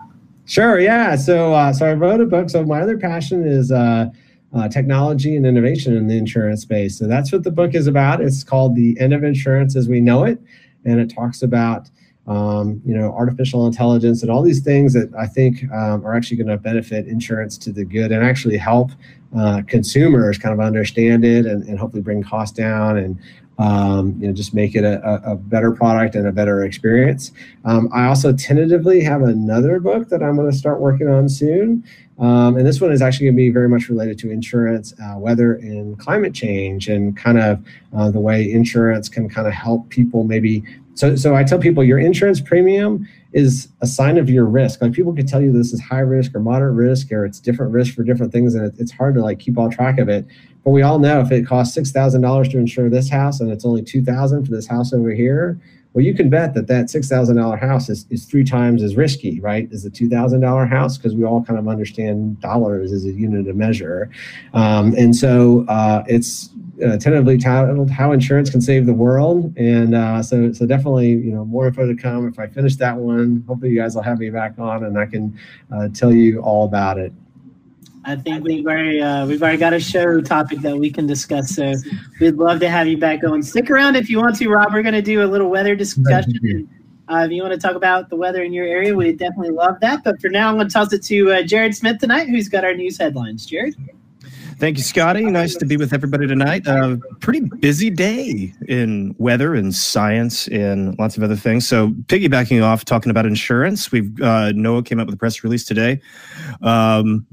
Sure. Yeah. So uh, so I wrote a book. So my other passion is. Uh, uh, technology and innovation in the insurance space. So that's what the book is about. It's called The End of Insurance as We Know It. And it talks about, um, you know, artificial intelligence and all these things that I think um, are actually going to benefit insurance to the good and actually help uh, consumers kind of understand it and, and hopefully bring costs down and um, you know, just make it a, a, better product and a better experience. Um, I also tentatively have another book that I'm going to start working on soon. Um, and this one is actually going to be very much related to insurance, uh, weather, and climate change, and kind of uh, the way insurance can kind of help people maybe. So, so I tell people your insurance premium is a sign of your risk. Like people can tell you this is high risk or moderate risk, or it's different risk for different things, and it, it's hard to like keep all track of it. But we all know if it costs six thousand dollars to insure this house and it's only two thousand for this house over here, well, you can bet that that $6,000 house is, is three times as risky, right, as the $2,000 house, because we all kind of understand dollars as a unit of measure. Um, and so uh, it's uh, tentatively titled How Insurance Can Save the World. And uh, so, so definitely, you know, more info to come. If I finish that one, hopefully you guys will have me back on and I can uh, tell you all about it. I think we've already uh, we've already got a show topic that we can discuss. So we'd love to have you back on. Stick around if you want to, Rob. We're going to do a little weather discussion. Uh, if you want to talk about the weather in your area, we definitely love that. But for now, I'm going to toss it to uh, Jared Smith tonight, who's got our news headlines. Jared. Thank you, Scotty. Nice to be with everybody tonight. Uh, pretty busy day in weather and science and lots of other things. So, piggybacking off talking about insurance, we've uh, NOAA came up with a press release today. Um,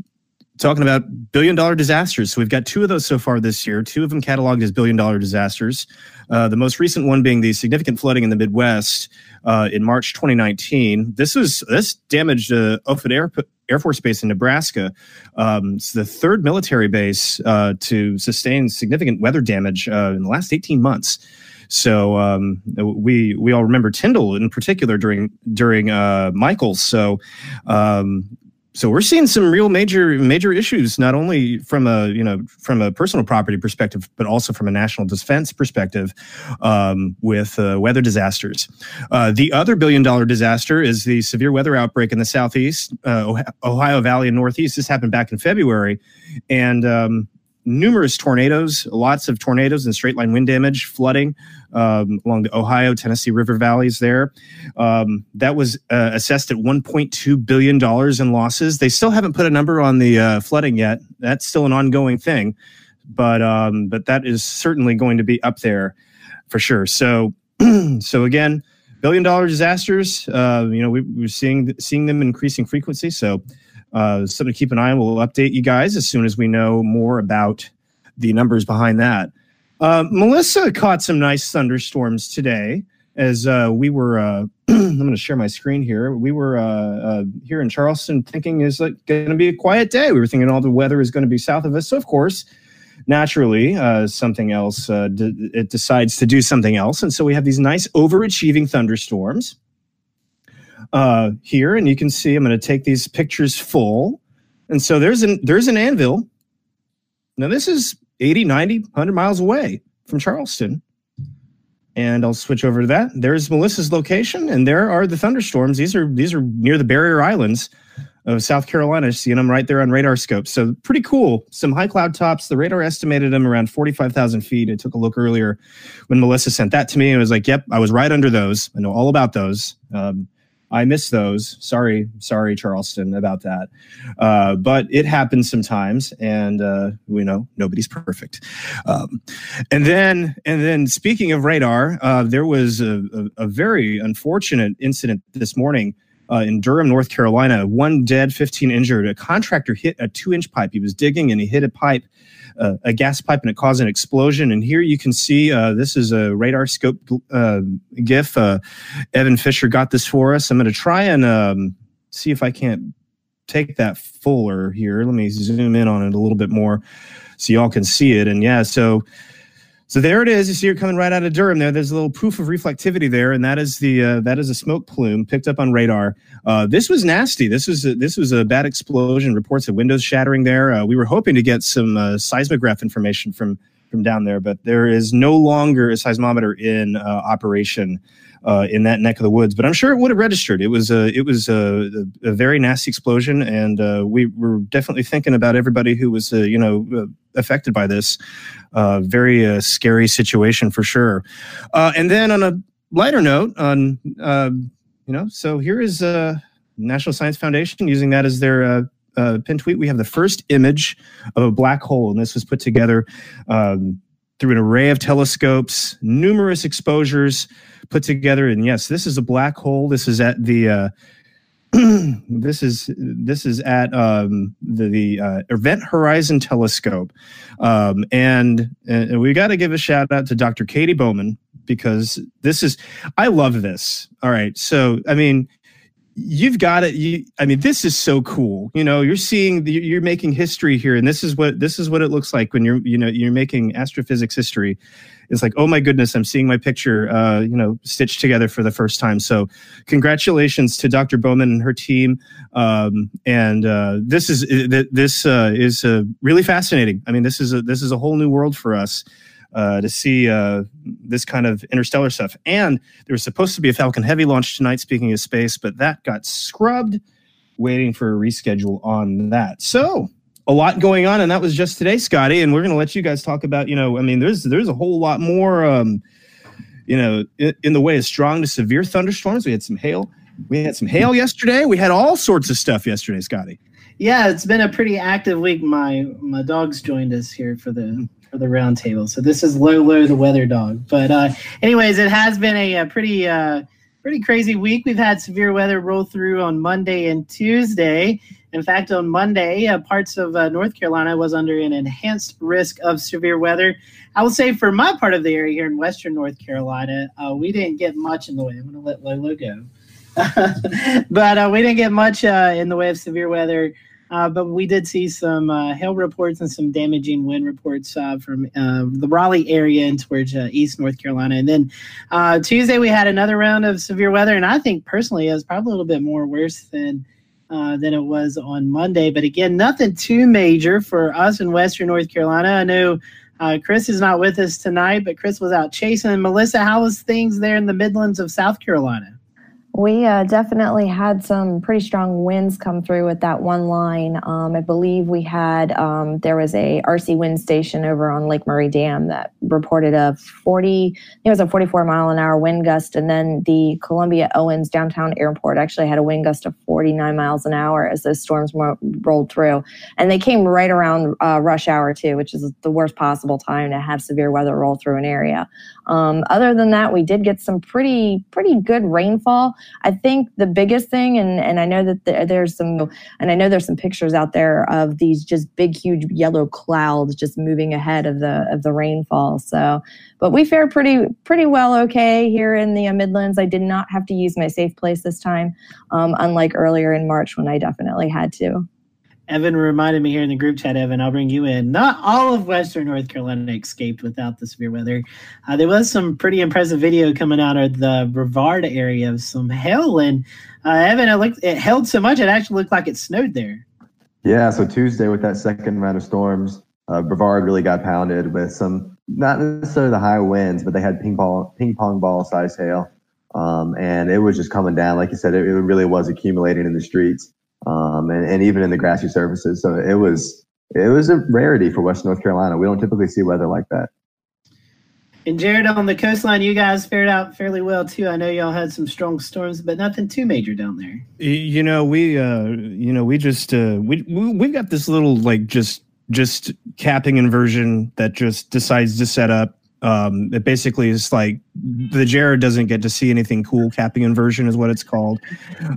talking about billion dollar disasters. So we've got two of those so far this year, two of them cataloged as billion dollar disasters. Uh, the most recent one being the significant flooding in the Midwest uh, in March 2019. This was this damaged uh, Offutt Air, Air Force Base in Nebraska. Um, it's the third military base uh, to sustain significant weather damage uh, in the last 18 months. So um, we we all remember Tyndall in particular during during uh, Michael's. So um, so we're seeing some real major major issues not only from a you know from a personal property perspective but also from a national defense perspective um, with uh, weather disasters. Uh, the other billion dollar disaster is the severe weather outbreak in the southeast uh, ohio valley and northeast. This happened back in february and um, numerous tornadoes, lots of tornadoes and straight line wind damage, flooding um, along the Ohio, Tennessee River valleys there. Um, that was uh, assessed at $1.2 billion in losses. They still haven't put a number on the uh, flooding yet. That's still an ongoing thing, but um, but that is certainly going to be up there for sure. So so again, billion dollar disasters. Uh, you know, we, we're seeing seeing them increasing frequency. So uh, something to keep an eye on. We'll update you guys as soon as we know more about the numbers behind that. Uh, Melissa caught some nice thunderstorms today as uh, we were. Uh, I'm going to share my screen here. We were uh, uh, here in Charleston thinking is like going to be a quiet day. We were thinking all the weather is going to be south of us. So of course, naturally, uh, something else d- it decides to do something else, and so we have these nice overachieving thunderstorms here, and you can see I'm going to take these pictures full. And so there's an there's an anvil. Now this is 80, 90, 100 miles away from Charleston. And I'll switch over to that. There's Melissa's location, and there are the thunderstorms. These are these are near the barrier islands of South Carolina. Seeing them right there on RadarScope. So pretty cool. Some high cloud tops. The radar estimated them around 45,000 feet. I took a look earlier when Melissa sent that to me. It was like, yep, I was right under those. I know all about those. Um, I miss those. Sorry, sorry, Charleston, about that. Uh, but it happens sometimes, and uh, we know nobody's perfect. Um, and then, and then, speaking of radar, uh, there was a, a, a, very unfortunate incident this morning uh, in Durham, North Carolina. One dead, 15 injured. A contractor hit a two inch pipe. He was digging and he hit a pipe, a gas pipe, and it caused an explosion. And here you can see uh, this is a RadarScope uh, GIF. Uh, Evan Fisher got this for us. I'm going to try and um, see if I can't take that fuller here. Let me zoom in on it a little bit more so y'all can see it. And yeah, so so there it is. You see it coming right out of Durham. There, there's a little proof of reflectivity there, and that is the uh, that is a smoke plume picked up on radar. Uh, this was nasty. This was a, this was a bad explosion. Reports of windows shattering there. Uh, we were hoping to get some uh, seismograph information from from down there, but there is no longer a seismometer in uh, operation uh, in that neck of the woods. But I'm sure it would have registered. It was a it was a, a very nasty explosion, and we were definitely thinking about everybody who was you know affected by this. Uh, very uh, scary situation for sure. and then on a lighter note, on you know, so here is National Science Foundation using that as their uh, pin tweet, we have the first image of a black hole, and this was put together um, through an array of telescopes, numerous exposures put together. And yes, this is a black hole. This is at the uh, this is this is at um, the, the uh, Event Horizon Telescope, um, and, and we got to give a shout out to Dr. Katie Bouman because this is I love this. All right, so I mean, you've got it you i mean this is so cool you know you're seeing you're making history here and this is what this is what it looks like when you're you know you're making astrophysics history. It's like oh my goodness i'm seeing my picture uh, you know stitched together for the first time. So congratulations to dr bouman and her team um, and uh, this is this uh, is uh, really fascinating. I mean this is a this is a whole new world for us uh, to see uh, this kind of interstellar stuff. And there was supposed to be a Falcon Heavy launch tonight, speaking of space, but that got scrubbed, waiting for a reschedule on that. So a lot going on, and that was just today, Scotty. And we're going to let you guys talk about, you know, I mean, there's there's a whole lot more, um, you know, in, in the way of strong to severe thunderstorms. We had some hail. We had some hail yesterday. We had all sorts of stuff yesterday, Scotty. Yeah, it's been a pretty active week. My my dogs joined us here for the for the roundtable. So this is Lolo, the weather dog. But uh, anyways, it has been a, a pretty uh, pretty crazy week. We've had severe weather roll through on Monday and Tuesday. In fact, on Monday, uh, parts of uh, North Carolina was under an enhanced risk of severe weather. I will say, for my part of the area here in Western North Carolina, uh, we didn't get much in the way. I'm going to let Lolo go. but uh, we didn't get much in the way of severe weather uh, but we did see some uh, hail reports and some damaging wind reports uh, from uh, the Raleigh area and towards uh, East North Carolina. And then uh, Tuesday we had another round of severe weather, and I think personally it was probably a little bit more worse than than it was on Monday. But again, nothing too major for us in Western North Carolina. I know. Chris is not with us tonight, but Chris was out chasing. Melissa, how was things there in the Midlands of South Carolina? We uh, definitely had some pretty strong winds come through with that one line. Um, I believe we had um, there was a RC wind station over on Lake Murray Dam that reported a 40, it was a 44 mile an hour wind gust, and then the Columbia Owens downtown airport actually had a wind gust of 49 miles an hour as those storms rolled through, and they came right around uh, rush hour too, which is the worst possible time to have severe weather roll through an area. Um, other than that, we did get some pretty pretty good rainfall. I think the biggest thing, and and I know that there's some, and I know there's some pictures out there of these just big, huge yellow clouds just moving ahead of the of the rainfall. So, but we fared pretty pretty well okay here in the Midlands. I did not have to use my safe place this time, um, unlike earlier in March when I definitely had to. Evan reminded me here in the group chat, Evan, I'll bring you in. Not all of Western North Carolina escaped without the severe weather. Uh, there was some pretty impressive video coming out of the Brevard area of some hail. And uh, Evan, it, looked, it held so much, it actually looked like it snowed there. Yeah, so Tuesday with that second round of storms, uh, Brevard really got pounded with some, not necessarily the high winds, but they had ping pong, ping pong ball size hail. Um, and it was just coming down. Like you said, it, it really was accumulating in the streets um, and, and even in the grassy surfaces. So it was it was a rarity for West North Carolina. We don't typically see weather like that. And Jared, on the coastline, you guys fared out fairly well too. I know y'all had some strong storms, but nothing too major down there. You know, we, uh, you know, we just uh, we, we we've got this little like just just capping inversion that just decides to set up Um, it basically is like the Jared doesn't get to see anything cool. Capping inversion is what it's called,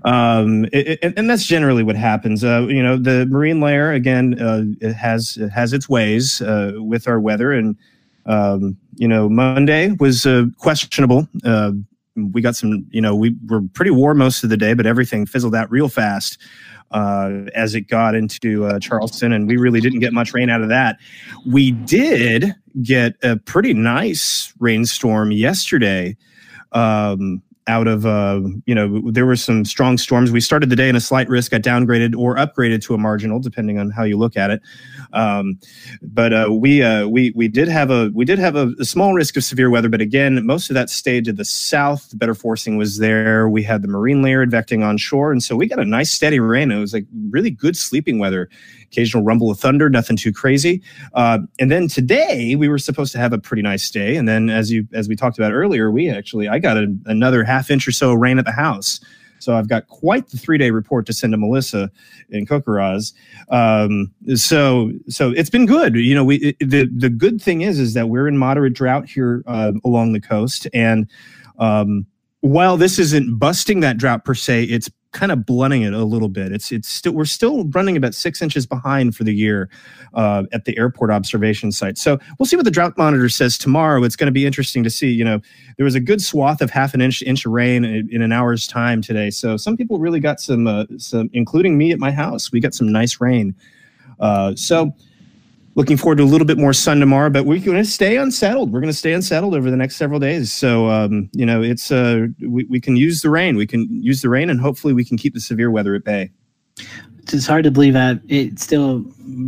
um, it, it, and that's generally what happens. Uh, you know, the marine layer again uh, it has it has its ways uh, with our weather, and um, you know, Monday was uh, questionable. Uh, we got some, you know, we were pretty warm most of the day, but everything fizzled out real fast uh, as it got into uh, Charleston, and we really didn't get much rain out of that. We did get a pretty nice rainstorm yesterday. Um, out of uh, you know there were some strong storms we started the day in a slight risk got downgraded or upgraded to a marginal depending on how you look at it um, but uh, we uh, we we did have a we did have a, a, small risk of severe weather but again most of that stayed to the south the better forcing was there we had the marine layer advecting on shore and so we got a nice steady rain it was like really good sleeping weather occasional rumble of thunder, nothing too crazy. Uh, and then today we were supposed to have a pretty nice day. And then as you as we talked about earlier, we actually I got a, another half inch or so of rain at the house. So I've got quite the three day report to send to Melissa in CoCoRaHS. Um, so so it's been good. You know, we it, the the good thing is is that we're in moderate drought here uh, along the coast, and um, while this isn't busting that drought per se, it's kind of blunting it a little bit. It's it's still we're still running about six inches behind for the year uh, at the airport observation site. So we'll see what the drought monitor says tomorrow. It's going to be interesting to see. You know, there was a good swath of half an inch inch of rain in, in an hour's time today. So some people really got some uh, some, including me at my house. We got some nice rain. Uh, so looking forward to a little bit more sun tomorrow, but we're going to stay unsettled. We're going to stay unsettled over the next several days. So, um, you know, it's uh, we, we can use the rain. We can use the rain, and hopefully, we can keep the severe weather at bay. It's hard to believe that it still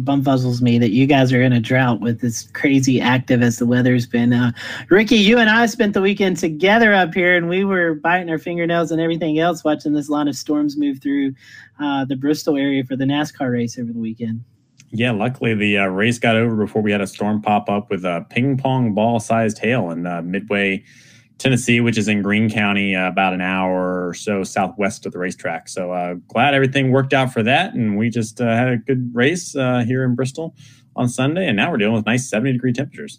bumfuzzles me that you guys are in a drought with this crazy active as the weather's been. Uh, Ricky, you and I spent the weekend together up here, and we were biting our fingernails and everything else watching this line of storms move through uh, the Bristol area for the NASCAR race over the weekend. Yeah, luckily the uh, race got over before we had a storm pop up with a ping pong ball sized hail in uh, Midway, Tennessee, which is in Greene County, uh, about an hour or so southwest of the racetrack. So uh, glad everything worked out for that. And we just uh, had a good race uh, here in Bristol on Sunday. And now we're dealing with nice 70 degree temperatures.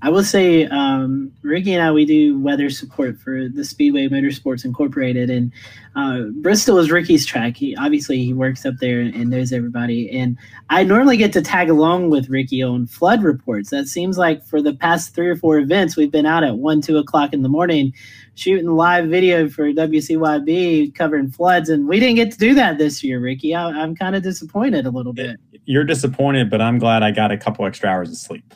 I will say, um, Ricky and I, we do weather support for the Speedway Motorsports Incorporated, and uh, Bristol is Ricky's track. He obviously he works up there and knows everybody. And I normally get to tag along with Ricky on flood reports. That seems like for the past three or four events, we've been out at one, two o'clock in the morning shooting live video for WCYB covering floods, and we didn't get to do that this year, Ricky. I, I'm kind of disappointed a little bit. You're disappointed, but I'm glad I got a couple extra hours of sleep.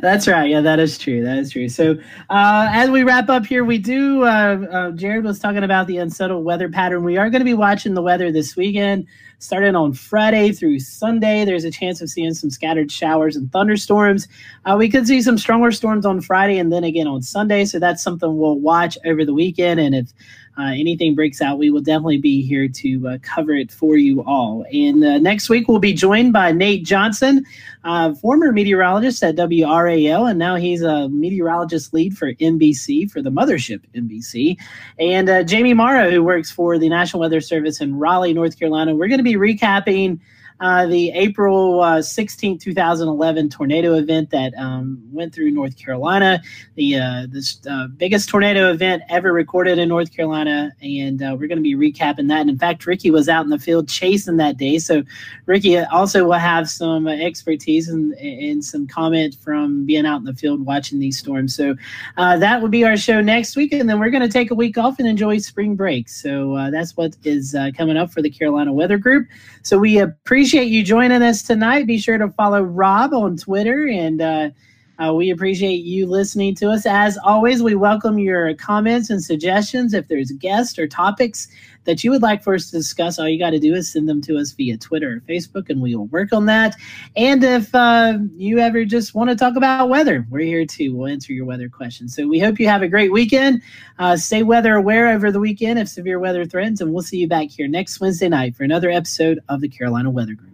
That's right. Yeah, that is true. That is true. So, uh, as we wrap up here, we do. Uh, uh, Jared was talking about the unsettled weather pattern. We are going to be watching the weather this weekend, starting on Friday through Sunday. There's a chance of seeing some scattered showers and thunderstorms. Uh, we could see some stronger storms on Friday and then again on Sunday. So that's something we'll watch over the weekend. And if uh, anything breaks out, we will definitely be here to uh, cover it for you all. And uh, next week, we'll be joined by Nate Johnson, uh, former meteorologist at WRAL, and now he's a meteorologist lead for NBC, for the mothership NBC, and uh, Jamie Morrow, who works for the National Weather Service in Raleigh, North Carolina. We're going to be recapping uh, the April uh, 16, 2011 tornado event that um, went through North Carolina, the uh, this uh, biggest tornado event ever recorded in North Carolina, and uh, we're going to be recapping that. And in fact, Ricky was out in the field chasing that day, so Ricky also will have some expertise and, and some comment from being out in the field watching these storms. So uh, that will be our show next week, and then we're going to take a week off and enjoy spring break. So that's what is coming up for the Carolina Weather Group. So we appreciate you joining us tonight. Be sure to follow Rob on Twitter, and uh, uh, we appreciate you listening to us. As always, we welcome your comments and suggestions. If there's guests or topics that you would like for us to discuss, all you got to do is send them to us via Twitter or Facebook, and we will work on that. And if uh, you ever just want to talk about weather, we're here too. We'll answer your weather questions. So we hope you have a great weekend. Uh, stay weather aware over the weekend if severe weather threatens, and we'll see you back here next Wednesday night for another episode of the Carolina Weather Group.